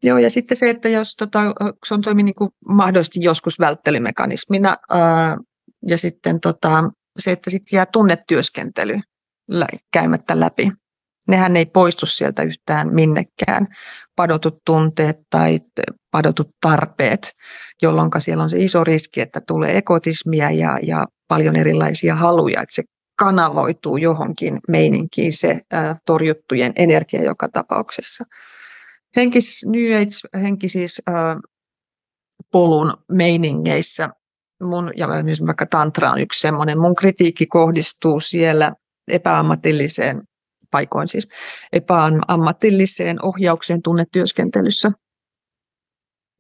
Joo, ja sitten se, että jos tota, se on toimi niin kuin mahdollisesti joskus välttelymekanismina, ää, ja sitten tota, se, että sitten jää tunnetyöskentely käymättä läpi. Nehän ei poistu sieltä yhtään minnekään. Padotut tunteet tai padotut tarpeet, jolloin siellä on se iso riski, että tulee ekotismia ja, ja paljon erilaisia haluja, että se kanavoituu johonkin meininkiin se torjuttujen energia joka tapauksessa. Henkis, New Age, henki siis polun meiningeissä, mun, ja myös vaikka tantra on yksi semmoinen, mun kritiikki kohdistuu siellä epäammatilliseen paikoin siis epäammatilliseen ohjaukseen tunnetyöskentelyssä.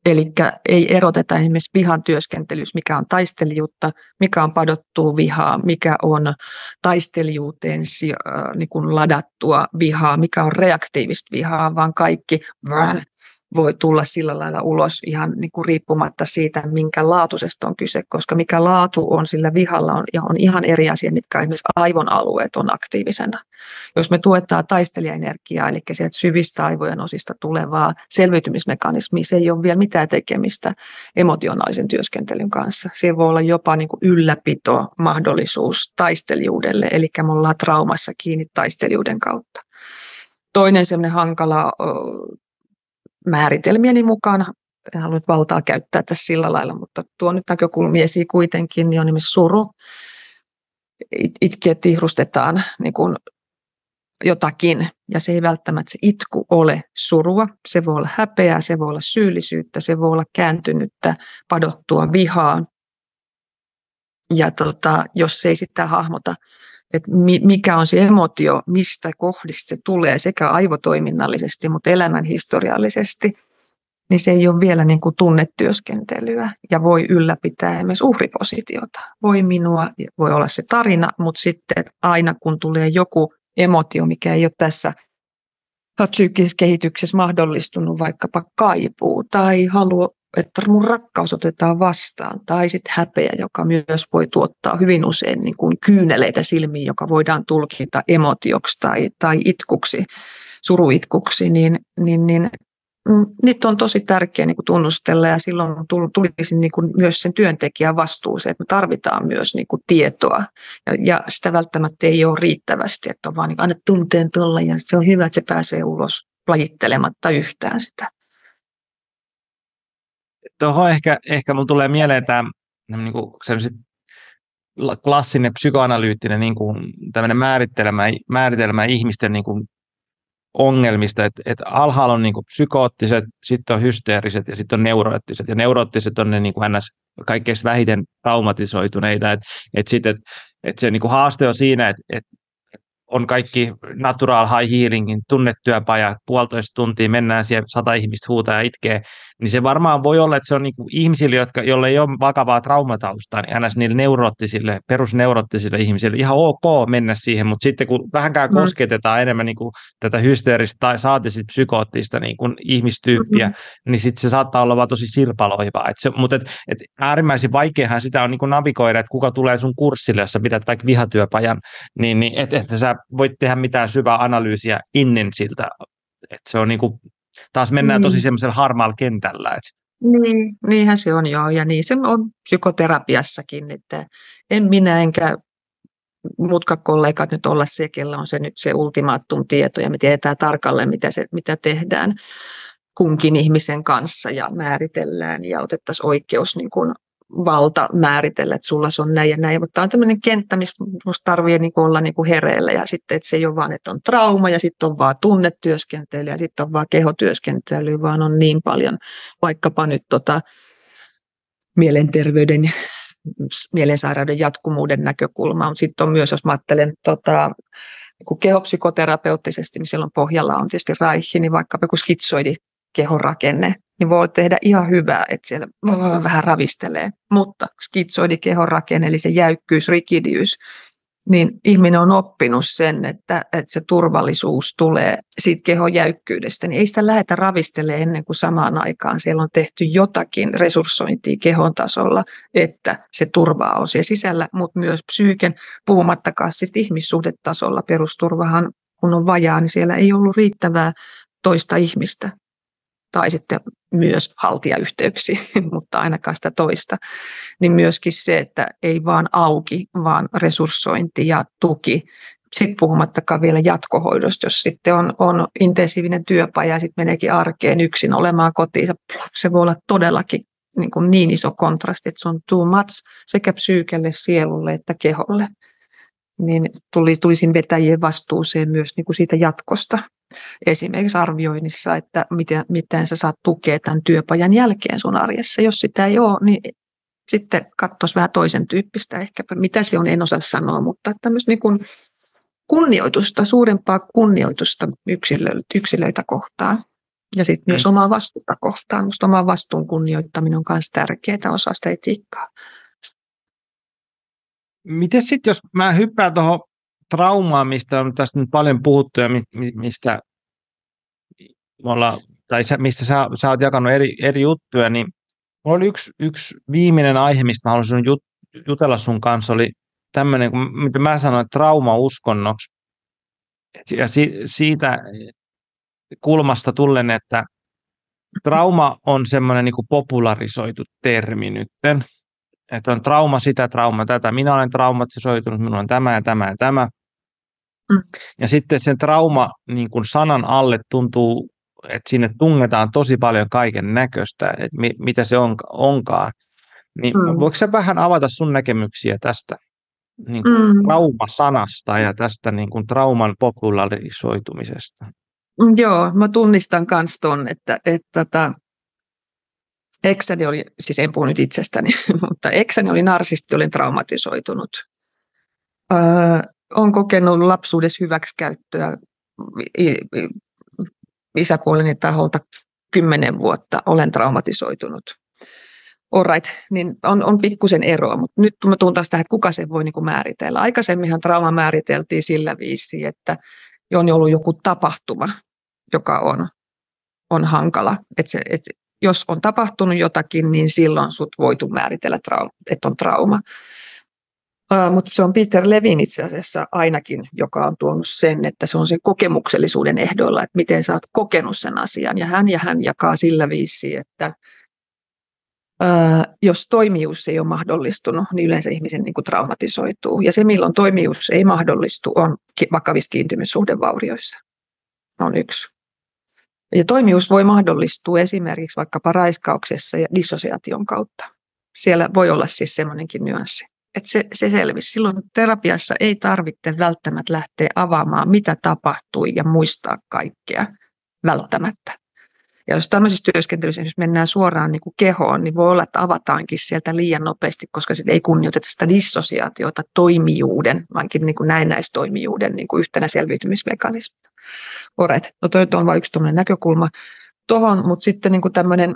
Eli ei eroteta esimerkiksi vihan työskentelyssä, mikä on taistelijuutta, mikä on padottua vihaa, mikä on taistelijuuteen niin kuin ladattua vihaa, mikä on reaktiivista vihaa, vaan kaikki voi tulla sillä lailla ulos ihan niin kuin riippumatta siitä, minkä laatuisesta on kyse, koska mikä laatu on sillä vihalla on, on ihan eri asia, mitkä esimerkiksi aivon alueet on aktiivisena. Jos me tuetaan taistelijaenergiaa, eli sieltä syvistä aivojen osista tulevaa selviytymismekanismia, se ei ole vielä mitään tekemistä emotionaalisen työskentelyn kanssa. Se voi olla jopa niin kuin ylläpito mahdollisuus taistelijuudelle, eli me ollaan traumassa kiinni taistelijuuden kautta. Toinen sellainen hankala määritelmieni mukaan, en halua nyt valtaa käyttää tässä sillä lailla, mutta tuo nyt näkökulmia esiin kuitenkin, niin on nimessä suru. It, itkiä tihrustetaan niin kuin jotakin, ja se ei välttämättä se itku ole surua. Se voi olla häpeää, se voi olla syyllisyyttä, se voi olla kääntynyttä, padottua vihaa. Ja tota, jos ei sitten hahmota että mikä on se emotio, mistä kohdista se tulee sekä aivotoiminnallisesti, mutta elämänhistoriallisesti, niin se ei ole vielä niin kuin tunnetyöskentelyä ja voi ylläpitää esimerkiksi uhripositiota. Voi minua, voi olla se tarina, mutta sitten aina kun tulee joku emotio, mikä ei ole tässä psyykkisessä kehityksessä mahdollistunut, vaikkapa kaipuu tai halu että mun rakkaus otetaan vastaan, tai sitten häpeä, joka myös voi tuottaa hyvin usein niin kuin kyyneleitä silmiin, joka voidaan tulkita emotioksi tai, tai itkuksi, suruitkuksi, niin, niin, niin mm, niitä on tosi tärkeää niin kuin tunnustella ja silloin tulisi niin kuin myös sen työntekijän vastuuseen, että me tarvitaan myös niin kuin tietoa ja, ja sitä välttämättä ei ole riittävästi, että on vaan niin aina tunteen tuolla ja se on hyvä, että se pääsee ulos lajittelematta yhtään sitä tuohon ehkä, ehkä mun tulee mieleen tämä niin kuin klassinen psykoanalyyttinen niin kuin, määritelmä, määritelmä ihmisten niin kuin, ongelmista, että, että alhaalla on niin kuin, psykoottiset, sitten on hysteeriset ja sitten on neuroottiset. Ja neuroottiset on ne niin kuin, ns. kaikkein vähiten traumatisoituneita. Että, että, sit, että, että se niin kuin, haaste on siinä, että, että on kaikki natural high healingin tunnetyöpaja, puolitoista tuntia mennään siellä, sata ihmistä huutaa ja itkee, niin se varmaan voi olla, että se on niin ihmisille, jotka, joille ei ole vakavaa traumataustaa, niin aina niille neuroottisille, perusneurottisille ihmisille ihan ok mennä siihen, mutta sitten kun vähänkään mm. kosketetaan enemmän niin kuin tätä hysteeristä tai saati psykoottista niin kuin ihmistyyppiä, mm-hmm. niin sitten se saattaa olla vaan tosi sirpaloivaa. Et se, mutta et, et äärimmäisen vaikeahan sitä on niin kuin navigoida, että kuka tulee sun kurssille, jos sä pidät vaikka vihatyöpajan, niin, niin että et sä voit tehdä mitään syvää analyysiä ennen siltä, että se on niin kuin taas mennään tosi mm. semmoisella harmaalla kentällä. Että. Niin, niinhän se on joo, ja niin se on psykoterapiassakin, että en minä enkä mutka kollegat nyt olla se, kellä on se nyt se ultimaattum tieto, ja me tiedetään tarkalleen, mitä, se, mitä tehdään kunkin ihmisen kanssa, ja määritellään, ja otettaisiin oikeus niin kuin valta määritellä, että sulla se on näin ja näin, mutta tämä on tämmöinen kenttä, mistä tarvitsee niin olla niin kuin hereillä. Ja sitten, että se ei ole vaan, että on trauma ja sitten on vaan tunnetyöskentely ja sitten on vaan kehotyöskentely, vaan on niin paljon vaikkapa nyt tota, mielenterveyden mielensairauden jatkumuuden näkökulma, mutta sitten on myös, jos mä ajattelen tota, niin kehopsykoterapeuttisesti, niin silloin pohjalla on tietysti raihi, niin vaikkapa joku skitsoidi kehorakenne, niin voi tehdä ihan hyvää, että siellä vähän ravistelee. Mutta skitsoidi kehonrakenne, eli se jäykkyys, rikidiys, niin ihminen on oppinut sen, että, että se turvallisuus tulee siitä kehon jäykkyydestä, niin ei sitä lähdetä ravistelemaan ennen kuin samaan aikaan. Siellä on tehty jotakin resurssointia kehon tasolla, että se turvaa on siellä sisällä, mutta myös psyyken, puhumattakaan sitten ihmissuhdetasolla. Perusturvahan, kun on vajaa, niin siellä ei ollut riittävää toista ihmistä tai sitten myös haltijayhteyksiä, mutta ainakaan sitä toista, niin myöskin se, että ei vaan auki, vaan resurssointi ja tuki. Sitten puhumattakaan vielä jatkohoidosta, jos sitten on, on intensiivinen työpaja ja sitten meneekin arkeen yksin olemaan kotiin, se voi olla todellakin niin, kuin niin iso kontrasti, että se on too much sekä psyykelle, sielulle että keholle. Niin tuli, tulisin vetäjien vastuuseen myös niin kuin siitä jatkosta esimerkiksi arvioinnissa, että miten, miten sä saat tukea tämän työpajan jälkeen sun arjessa. Jos sitä ei ole, niin sitten katsoisi vähän toisen tyyppistä ehkä, mitä se on, en osaa sanoa, mutta tämmöistä niin kuin kunnioitusta, suurempaa kunnioitusta yksilö, yksilöitä kohtaan. Ja sitten myös mm. omaa vastuuta kohtaan. Minusta oman vastuun kunnioittaminen on myös tärkeää osa sitä etiikkaa. Miten sitten, jos mä hyppään tuohon traumaan, mistä on tästä nyt paljon puhuttu ja mistä me ollaan, tai mistä sä, sä oot jakanut eri, eri juttuja, niin mulla oli yksi, yksi viimeinen aihe, mistä mä haluaisin jut, jutella sun kanssa, oli tämmöinen, mitä mä sanoin, traumauskonnoksi. Ja si, siitä kulmasta tullen, että trauma on semmoinen niin popularisoitu termi nytten. Että on trauma sitä, trauma tätä. Minä olen traumatisoitunut, minulla on tämä ja tämä ja tämä. Mm. Ja sitten sen trauma niin kuin sanan alle tuntuu, että sinne tungetaan tosi paljon kaiken näköistä, että mi, mitä se on, onkaan. Niin mm. voiko sä vähän avata sun näkemyksiä tästä niin kuin mm. traumasanasta ja tästä niin kuin trauman popularisoitumisesta? Mm, joo, mä tunnistan myös tuon, että, että, että tota, eksäni oli, siis en puhu nyt itsestäni, mutta eksäni oli narsisti, olin traumatisoitunut. Öö, on kokenut lapsuudessa hyväksikäyttöä isäpuoleni taholta kymmenen vuotta, olen traumatisoitunut. Alright, niin on, on pikkusen eroa, mutta nyt mä tuun taas tähän, että kuka sen voi niin kuin määritellä. Aikaisemminhan trauma määriteltiin sillä viisi, että on ollut joku tapahtuma, joka on, on hankala. Et se, et jos on tapahtunut jotakin, niin silloin sut voitu määritellä, että on trauma. Uh, mutta se on Peter Levin itse asiassa ainakin, joka on tuonut sen, että se on sen kokemuksellisuuden ehdoilla, että miten sä oot kokenut sen asian. Ja hän ja hän jakaa sillä viisi, että uh, jos toimijuus ei ole mahdollistunut, niin yleensä ihmisen niin kuin traumatisoituu. Ja se, milloin toimijuus ei mahdollistu, on vakavissa kiintymyssuhdevaurioissa. On yksi. Ja toimijuus voi mahdollistua esimerkiksi vaikkapa raiskauksessa ja dissosiaation kautta. Siellä voi olla siis semmoinenkin nyanssi. Että se, se selvisi. Silloin terapiassa ei tarvitse välttämättä lähteä avaamaan, mitä tapahtui ja muistaa kaikkea välttämättä. Ja jos tämmöisessä työskentelyssä mennään suoraan niin kuin kehoon, niin voi olla, että avataankin sieltä liian nopeasti, koska sitten ei kunnioiteta sitä dissosiaatiota toimijuuden, vaankin niin kuin näennäistoimijuuden niin kuin yhtenä selviytymismekanismina. Oret. No toi on vain yksi näkökulma tuohon, mutta sitten niin kuin tämmöinen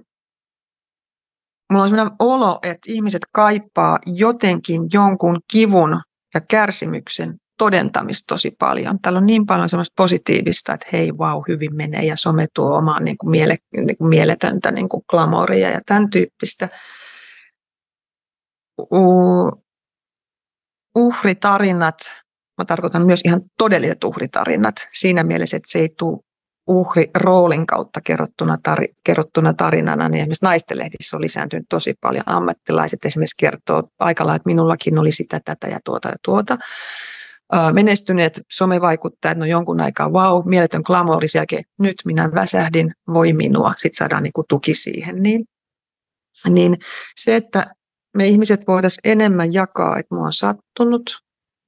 Mulla on sellainen olo, että ihmiset kaipaa jotenkin jonkun kivun ja kärsimyksen todentamista tosi paljon. Täällä on niin paljon semmoista positiivista, että hei, vau, wow, hyvin menee ja some tuo omaa niin kuin miele, niin kuin mieletöntä niin kuin glamoria ja tämän tyyppistä. Uhritarinat, mä tarkoitan myös ihan todelliset uhritarinat siinä mielessä, että se ei tule uhri roolin kautta kerrottuna, tar- kerrottuna tarinana, niin esimerkiksi naistenlehdissä on lisääntynyt tosi paljon. Ammattilaiset esimerkiksi kertoo aikalla, että minullakin oli sitä, tätä ja tuota ja tuota menestyneet somevaikuttajat, no jonkun aikaa, wow, mieletön glamouri, jälkeen nyt minä väsähdin, voi minua, sitten saadaan niin kuin tuki siihen. Niin, niin se, että me ihmiset voitaisiin enemmän jakaa, että mua on sattunut,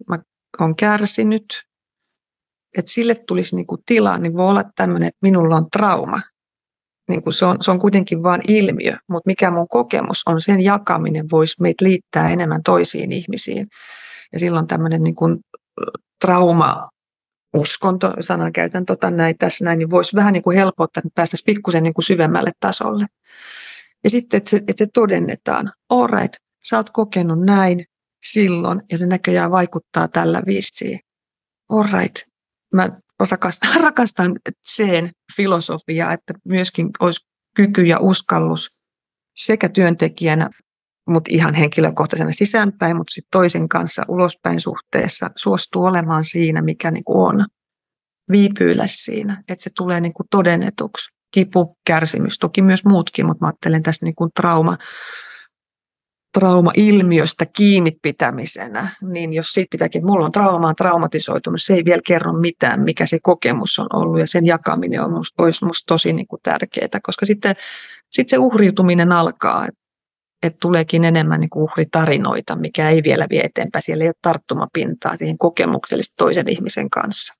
mä olen kärsinyt, että sille tulisi niin kuin tilaa, niin voi olla tämmöinen, että minulla on trauma. Niin kuin se, on, se on kuitenkin vain ilmiö, mutta mikä mun kokemus on, sen jakaminen voisi meitä liittää enemmän toisiin ihmisiin. Ja silloin tämmöinen niin kuin trauma uskonto, sanan käytän tota näin tässä näin, niin voisi vähän niin kuin helpottaa, että päästäisiin pikkusen niin kuin syvemmälle tasolle. Ja sitten, että se, että se todennetaan, all right, sä oot kokenut näin silloin, ja se näköjään vaikuttaa tällä viisiin. All right, mä rakastan, rakastan sen filosofiaa, että myöskin olisi kyky ja uskallus sekä työntekijänä mutta ihan henkilökohtaisena sisäänpäin, mutta sitten toisen kanssa ulospäin suhteessa suostuu olemaan siinä, mikä niinku on. Viipyillä siinä, että se tulee niinku todennetuksi. Kipu, kärsimys, toki myös muutkin, mutta mä ajattelen tässä niinku trauma, trauma-ilmiöstä kiinni pitämisenä, niin jos siitä pitääkin, mulla on trauma, on traumatisoitunut, se ei vielä kerro mitään, mikä se kokemus on ollut, ja sen jakaminen on musta, olisi musta tosi niin kuin tärkeää, koska sitten, sitten se uhriutuminen alkaa, että että tuleekin enemmän niin uhritarinoita, mikä ei vielä vie eteenpäin. Siellä ei ole tarttumapintaa siihen kokemuksellisesti toisen ihmisen kanssa.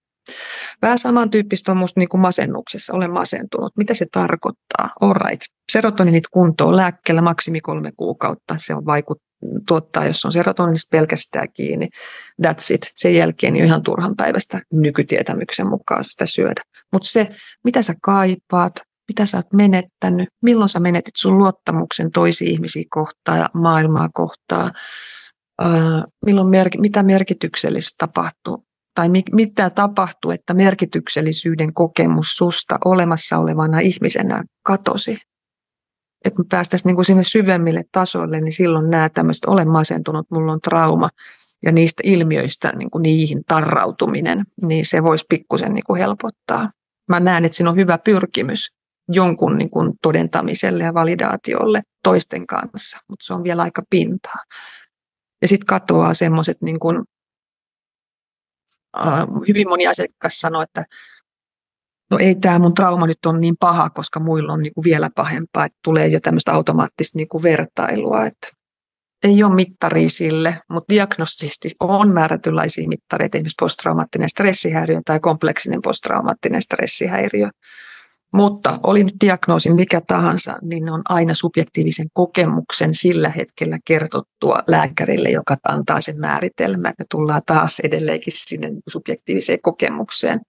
Vähän samantyyppistä on minusta niin kuin masennuksessa. Olen masentunut. Mitä se tarkoittaa? All right. Serotoninit kuntoon lääkkeellä maksimi kolme kuukautta. Se on vaikut, tuottaa, jos on serotoninista pelkästään kiinni, that's it. Sen jälkeen niin ihan turhan päivästä nykytietämyksen mukaan sitä syödä. Mutta se, mitä sä kaipaat, mitä sä oot menettänyt, milloin sä menetit sun luottamuksen toisiin ihmisiä kohtaan ja maailmaa kohtaan, milloin merk- mitä merkityksellistä tapahtuu, tai mi- mitä tapahtuu, että merkityksellisyyden kokemus susta olemassa olevana ihmisenä katosi. Että me päästäisiin niin sinne syvemmille tasoille, niin silloin nämä tämmöiset, olen masentunut, mulla on trauma, ja niistä ilmiöistä niin kuin niihin tarrautuminen, niin se voisi pikkusen niin kuin helpottaa. Mä näen, että siinä on hyvä pyrkimys jonkun niin kuin todentamiselle ja validaatiolle toisten kanssa, mutta se on vielä aika pintaa. Ja sitten katoaa semmoiset, niin kuin, hyvin moni asiakas sanoo, että no ei tämä mun trauma nyt on niin paha, koska muilla on niin kuin vielä pahempaa, että tulee jo tämmöistä automaattista niin kuin vertailua, että ei ole mittaria sille, mutta diagnostisesti on määrätynlaisia mittareita, esimerkiksi posttraumaattinen stressihäiriö tai kompleksinen posttraumaattinen stressihäiriö. Mutta oli nyt diagnoosi mikä tahansa, niin ne on aina subjektiivisen kokemuksen sillä hetkellä kertottua lääkärille, joka antaa sen määritelmän. Me tullaan taas edelleenkin sinne subjektiiviseen kokemukseen.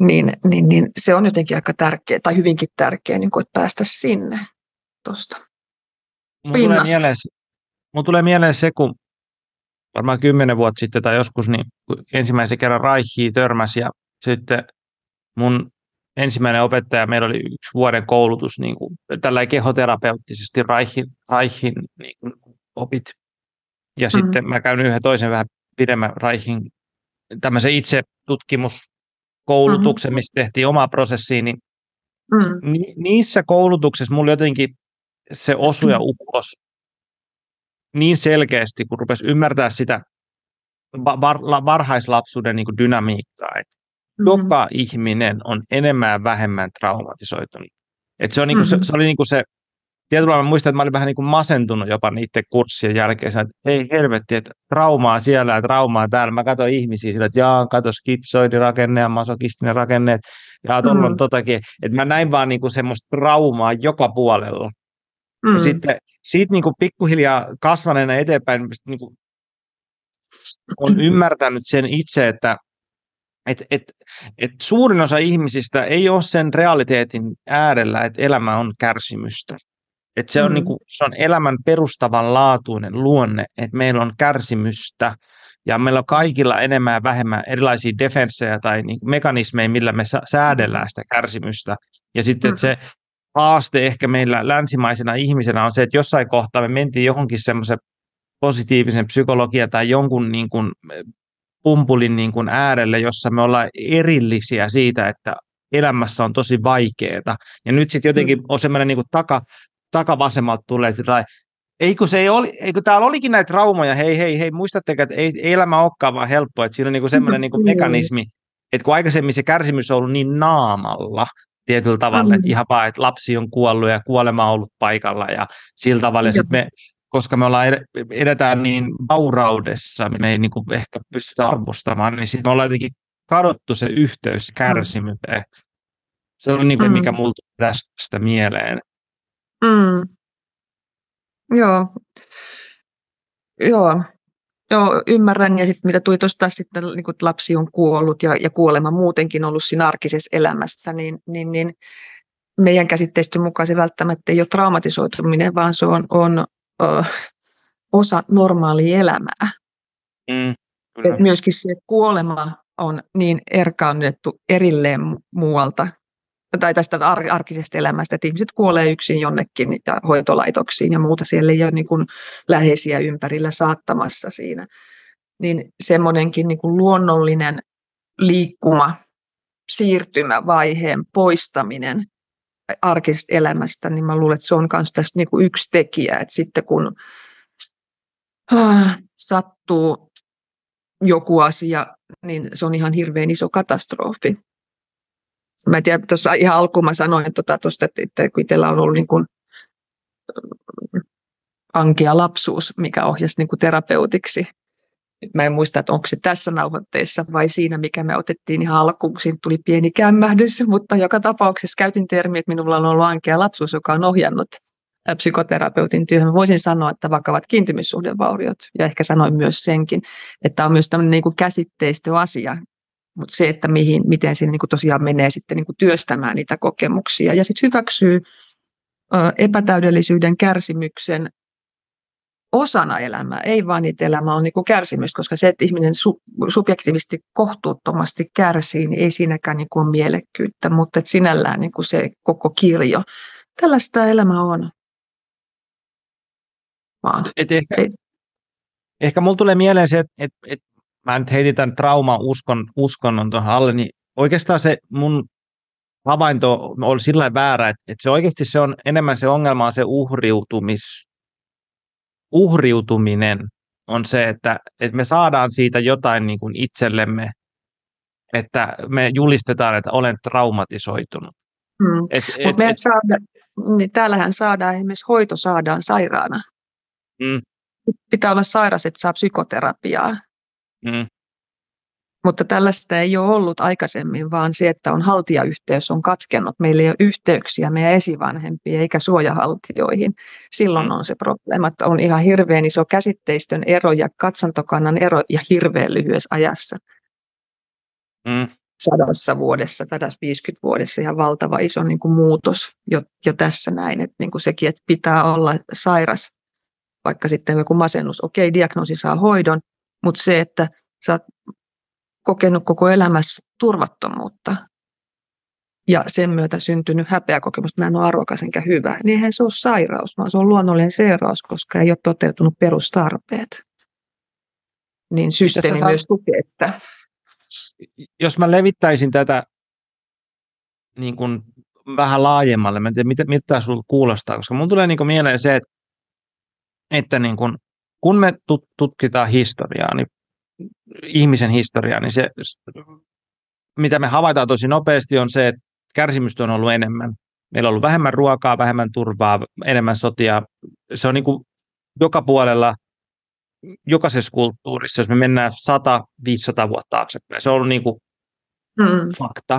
Niin, niin, niin se on jotenkin aika tärkeä, tai hyvinkin tärkeä, niin kuin, että päästä sinne tuosta Mun tulee, mieleen, mun tulee mieleen se, kun varmaan kymmenen vuotta sitten tai joskus, niin ensimmäisen kerran Raihiin törmäsi ja sitten mun ensimmäinen opettaja, meillä oli yksi vuoden koulutus niin kuin, tällä kehoterapeuttisesti Raihin, Raihin niin kuin, opit. Ja mm-hmm. sitten mä käyn yhden toisen vähän pidemmän Raihin tämmöisen itse tutkimuskoulutuksen, mm-hmm. missä tehtiin omaa prosessiin, niin mm. ni, niissä koulutuksissa mulla jotenkin se osu ja uppos niin selkeästi, kun rupesi ymmärtää sitä var, varhaislapsuuden niin kuin dynamiikkaa, että mm-hmm. joka ihminen on enemmän ja vähemmän traumatisoitunut. Et se, on niinku mm-hmm. se, se oli niinku se, tietyllä mä muistan, että mä olin vähän niinku masentunut jopa niiden kurssien jälkeen, että ei helvetti, että traumaa siellä ja traumaa täällä. Mä katsoin ihmisiä sillä, että jaa, kato rakenne ja masokistinen rakenne, ja tuolla mm-hmm. totakin. Että mä näin vaan niinku semmoista traumaa joka puolella. Mm. Ja sitten siitä niin kuin pikkuhiljaa kasvaneena eteenpäin niin on ymmärtänyt sen itse, että et, et, et suurin osa ihmisistä ei ole sen realiteetin äärellä, että elämä on kärsimystä. Et se, on mm. niinku, se on elämän perustavanlaatuinen luonne, että meillä on kärsimystä ja meillä on kaikilla enemmän ja vähemmän erilaisia defenssejä tai niinku mekanismeja, millä me säädellään sitä kärsimystä. Ja sitten mm. se haaste ehkä meillä länsimaisena ihmisenä on se, että jossain kohtaa me mentiin johonkin semmoisen positiivisen psykologia tai jonkun niin kuin pumpulin niin kuin äärelle, jossa me ollaan erillisiä siitä, että elämässä on tosi vaikeaa. Ja nyt sitten jotenkin mm. on semmoinen niin taka, takavasemmalta tulee sitä, eikö, se ei oli, eikö täällä olikin näitä traumoja, hei, hei, hei, muistatteko, että ei, ei elämä olekaan vaan helppoa, että siinä on niin kuin semmoinen niin kuin mekanismi, että kun aikaisemmin se kärsimys on ollut niin naamalla tietyllä tavalla, mm. että ihan vaan, että lapsi on kuollut ja kuolema on ollut paikalla ja sillä tavalla, ja sitten me koska me ollaan edetään niin vauraudessa, me ei niin kuin ehkä pystytä arvostamaan, niin sitten me ollaan jotenkin kadottu se yhteys mm. kärsimyteen. Se on niin kuin, mm. mikä mulla tästä mieleen. Mm. Joo. Joo. Joo, ymmärrän. Ja sitten mitä tuli tuosta sitten, niin kun lapsi on kuollut ja, ja kuolema muutenkin ollut siinä arkisessa elämässä, niin, niin, niin meidän käsitteistön mukaan se välttämättä ei ole traumatisoituminen, vaan se on, on osa normaalia elämää. Mm, Et myöskin se kuolema on niin erkaannettu erilleen muualta tai tästä ar- arkisesta elämästä, että ihmiset kuolee yksin jonnekin ja hoitolaitoksiin ja muuta. Siellä ei ole niin kuin läheisiä ympärillä saattamassa siinä. Niin semmoinenkin niin kuin luonnollinen liikkuma, siirtymävaiheen poistaminen arkisesta elämästä, niin mä luulen, että se on myös tästä niin kuin yksi tekijä, että sitten kun äh, sattuu joku asia, niin se on ihan hirveän iso katastrofi. Mä en tiedä, tuossa ihan alkuun mä sanoin tuota, tosta, että, että kun itsellä on ollut niin kuin, ankea lapsuus, mikä ohjasi niin kuin terapeutiksi, Mä en muista, että onko se tässä nauhoitteessa vai siinä, mikä me otettiin ihan alkuun, siinä tuli pieni kämmähdys, mutta joka tapauksessa käytin termiä, että minulla on ollut ankea lapsuus, joka on ohjannut psykoterapeutin työhön. Voisin sanoa, että vakavat kiintymyssuhdevauriot, ja ehkä sanoin myös senkin, että on myös tämmöinen niin käsitteistöasia, mutta se, että mihin, miten siinä niin kuin tosiaan menee sitten niin kuin työstämään niitä kokemuksia. Ja sitten hyväksyy epätäydellisyyden kärsimyksen osana elämää, ei vaan niitä elämä on niin kuin kärsimys, koska se, että ihminen su, subjektiivisesti kohtuuttomasti kärsii, niin ei siinäkään niin kuin ole mielekkyyttä, mutta että sinällään niin kuin se koko kirjo, tällaista elämä on. Vaan. Et ehkä, ei. ehkä mulla tulee mieleen se, että, että, että mä nyt heitin tämän trauma uskon, uskonnon tuohon alle, niin oikeastaan se mun havainto oli sillä väärä, että, että se oikeasti se on enemmän se ongelma on se uhriutumis, uhriutuminen on se, että, että me saadaan siitä jotain niin kuin itsellemme, että me julistetaan, että olen traumatisoitunut. Hmm. Et, et, et, saada, niin täällähän saadaan, esimerkiksi hoito saadaan sairaana. Hmm. Pitää olla sairas, että saa psykoterapiaa. Hmm. Mutta tällaista ei ole ollut aikaisemmin, vaan se, että on haltijayhteys on katkennut. Meillä ei ole yhteyksiä meidän esivanhempiin eikä suojahaltioihin. Silloin mm. on se probleema, että on ihan hirveän iso käsitteistön ero ja katsantokannan ero ja hirveän lyhyessä ajassa. Mm. Sadassa vuodessa, 150 vuodessa ihan valtava iso niin kuin muutos jo, jo tässä näin. Että niin kuin sekin, että pitää olla sairas, vaikka sitten joku masennus, okei, diagnoosi saa hoidon, mutta se, että sä oot kokenut koko elämässä turvattomuutta ja sen myötä syntynyt häpeäkokemus, että mä en ole arvokas enkä hyvä, niin eihän se ole sairaus, vaan se on luonnollinen seuraus, koska ei ole toteutunut perustarpeet. Niin systeemi myös tukee, että... Jos mä levittäisin tätä niin kuin vähän laajemmalle, mä en tiedä, mitä, mitä sinulla kuulostaa, koska mun tulee niin kuin mieleen se, että, että niin kuin, kun me tutkitaan historiaa, niin ihmisen historiaa, niin se, mitä me havaitaan tosi nopeasti, on se, että kärsimystä on ollut enemmän. Meillä on ollut vähemmän ruokaa, vähemmän turvaa, enemmän sotia. Se on niin kuin joka puolella, jokaisessa kulttuurissa, jos me mennään 100-500 vuotta taaksepäin. Se on ollut niin kuin mm. fakta.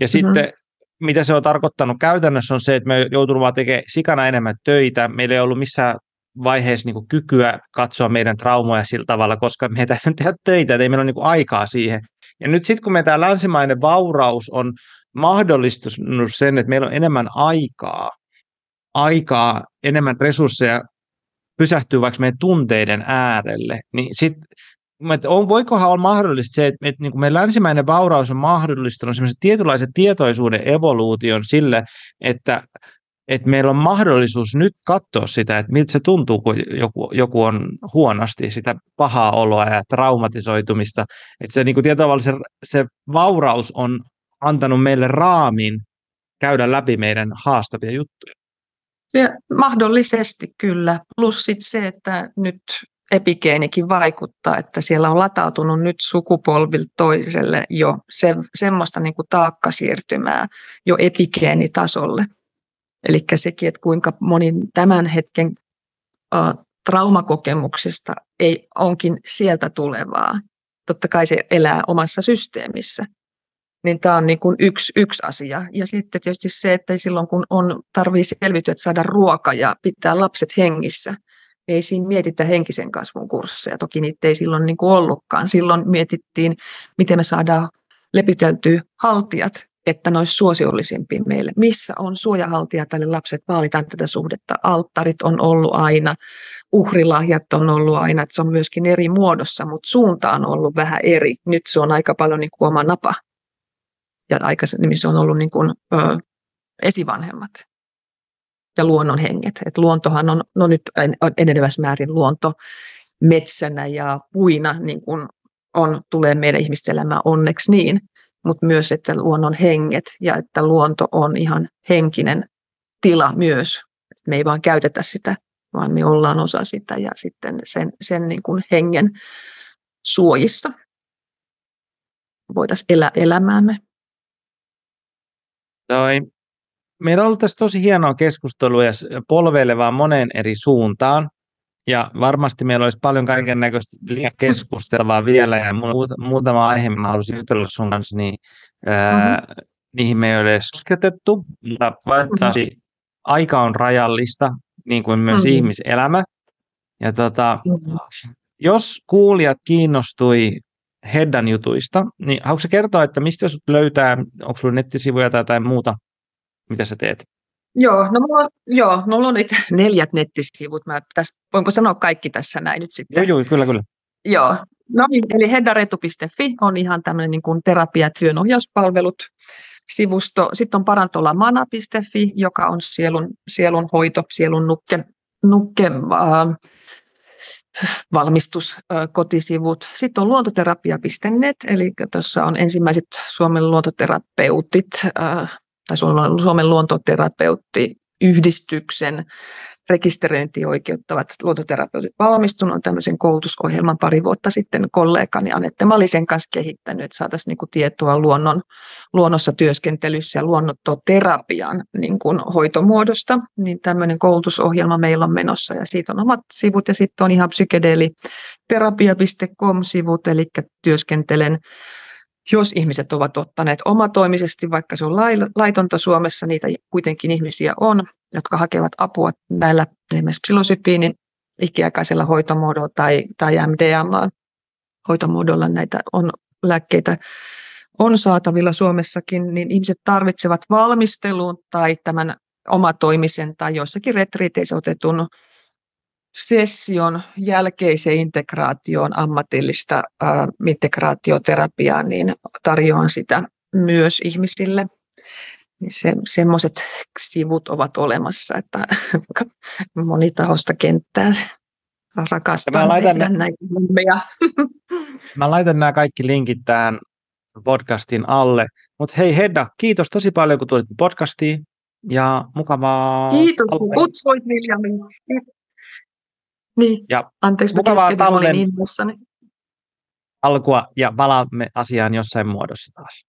Ja mm-hmm. sitten mitä se on tarkoittanut käytännössä on se, että me joutunut vaan tekemään sikana enemmän töitä. Meillä ei ollut missään vaiheessa niin kykyä katsoa meidän traumoja sillä tavalla, koska me ei tehdä töitä, että ei meillä ole niin aikaa siihen. Ja nyt sitten kun me tämä länsimainen vauraus on mahdollistunut sen, että meillä on enemmän aikaa, aikaa, enemmän resursseja pysähtyä vaikka meidän tunteiden äärelle, niin sitten on, voikohan olla mahdollista se, että, että niin kuin meidän länsimäinen vauraus on mahdollistanut semmoisen tietynlaisen tietoisuuden evoluution sille, että että meillä on mahdollisuus nyt katsoa sitä, että miltä se tuntuu, kun joku, joku on huonosti, sitä pahaa oloa ja traumatisoitumista. Että se, niin kuin se, se vauraus on antanut meille raamin käydä läpi meidän haastavia juttuja. Ja mahdollisesti kyllä. Plus sit se, että nyt epigeenikin vaikuttaa, että siellä on latautunut nyt sukupolvilta toiselle jo se, semmoista niin kuin taakkasiirtymää jo epigeenitasolle. Eli sekin, että kuinka moni tämän hetken uh, traumakokemuksesta ei, onkin sieltä tulevaa. Totta kai se elää omassa systeemissä. Niin tämä on niin kuin yksi, yksi asia. Ja sitten tietysti se, että silloin kun on tarvii selviytyä, että saada ruoka ja pitää lapset hengissä, ei siinä mietitä henkisen kasvun kursseja. Toki niitä ei silloin niin kuin ollutkaan. Silloin mietittiin, miten me saadaan lepyteltyä haltijat että ne olisi suosiollisempia meille. Missä on suojahaltija tälle lapset, vaalitaan tätä suhdetta. Alttarit on ollut aina, uhrilahjat on ollut aina, että se on myöskin eri muodossa, mutta suunta on ollut vähän eri. Nyt se on aika paljon niin kuin oma napa. Ja aikaisemmin se on ollut niin kuin, ö, esivanhemmat ja luonnon henget. Et luontohan on, no nyt enenevässä määrin luonto metsänä ja puina niin kuin on, tulee meidän ihmisten elämään onneksi niin mutta myös, että luonnon henget ja että luonto on ihan henkinen tila myös. Me ei vaan käytetä sitä, vaan me ollaan osa sitä ja sitten sen, sen niin kuin hengen suojissa voitaisiin elää elämäämme. Toi. Meillä on ollut tässä tosi hienoa keskustelua ja polveilevaa moneen eri suuntaan. Ja varmasti meillä olisi paljon kaiken näköistä keskustelua vielä ja muutama aihe mä haluaisin jutella sun kanssa, niin mm-hmm. niihin me ei ole kosketettu, mutta valitettavasti mm-hmm. aika on rajallista niin kuin myös Mm. ihmiselämä. Ja tota, Mm. jos kuulijat kiinnostui Heddan jutuista, niin haluatko kertoa, että mistä sut löytää, onko sulla nettisivuja tai jotain muuta, mitä sä teet? Joo, no mulla on, joo, mulla on itse neljät nettisivut. Mä tästä, voinko sanoa kaikki tässä näin nyt sitten? Joo, joo, kyllä, kyllä. Joo, no niin, eli heddaretu.fi on ihan tämmöinen niin kuin terapia- ja työnohjauspalvelut sivusto. Sitten on parantolamana.fi, joka on sielun, sielun hoito, sielun nukke, nukke äh, valmistus, äh, kotisivut. Sitten on luontoterapia.net, eli tuossa on ensimmäiset Suomen luontoterapeutit, äh, tai Suomen Suomen luontoterapeuttiyhdistyksen rekisteröintiin oikeuttavat luontoterapeutit valmistunut on tämmöisen koulutusohjelman pari vuotta sitten kollegani Anette Malisen kanssa kehittänyt, että saataisiin niin kuin tietoa luonnon, luonnossa työskentelyssä ja luonnottoterapian niin kuin hoitomuodosta. Niin tämmöinen koulutusohjelma meillä on menossa ja siitä on omat sivut ja sitten on ihan psykedeeliterapia.com-sivut, eli työskentelen jos ihmiset ovat ottaneet omatoimisesti, vaikka se on laitonta Suomessa, niitä kuitenkin ihmisiä on, jotka hakevat apua näillä esimerkiksi psilosypiinin ikiaikaisella hoitomuodolla tai, tai MDMA-hoitomuodolla näitä on lääkkeitä on saatavilla Suomessakin, niin ihmiset tarvitsevat valmisteluun tai tämän omatoimisen tai joissakin retriiteissä otetun session jälkeiseen integraatioon, ammatillista äh, integraatioterapiaa, niin tarjoan sitä myös ihmisille. Niin se, semmoiset sivut ovat olemassa, että monitahosta kenttää rakastan laitan tehdä näitä hommia. Mä laitan nämä kaikki linkit tähän podcastin alle. Mutta hei Hedda, kiitos tosi paljon, kun tulit podcastiin. Ja mukavaa... Kiitos, kun kutsuit Viljami. Niin, Ja anteeksi, mä keskeytin, olin talven- innoissani. alkua ja palaamme asiaan jossain muodossa taas.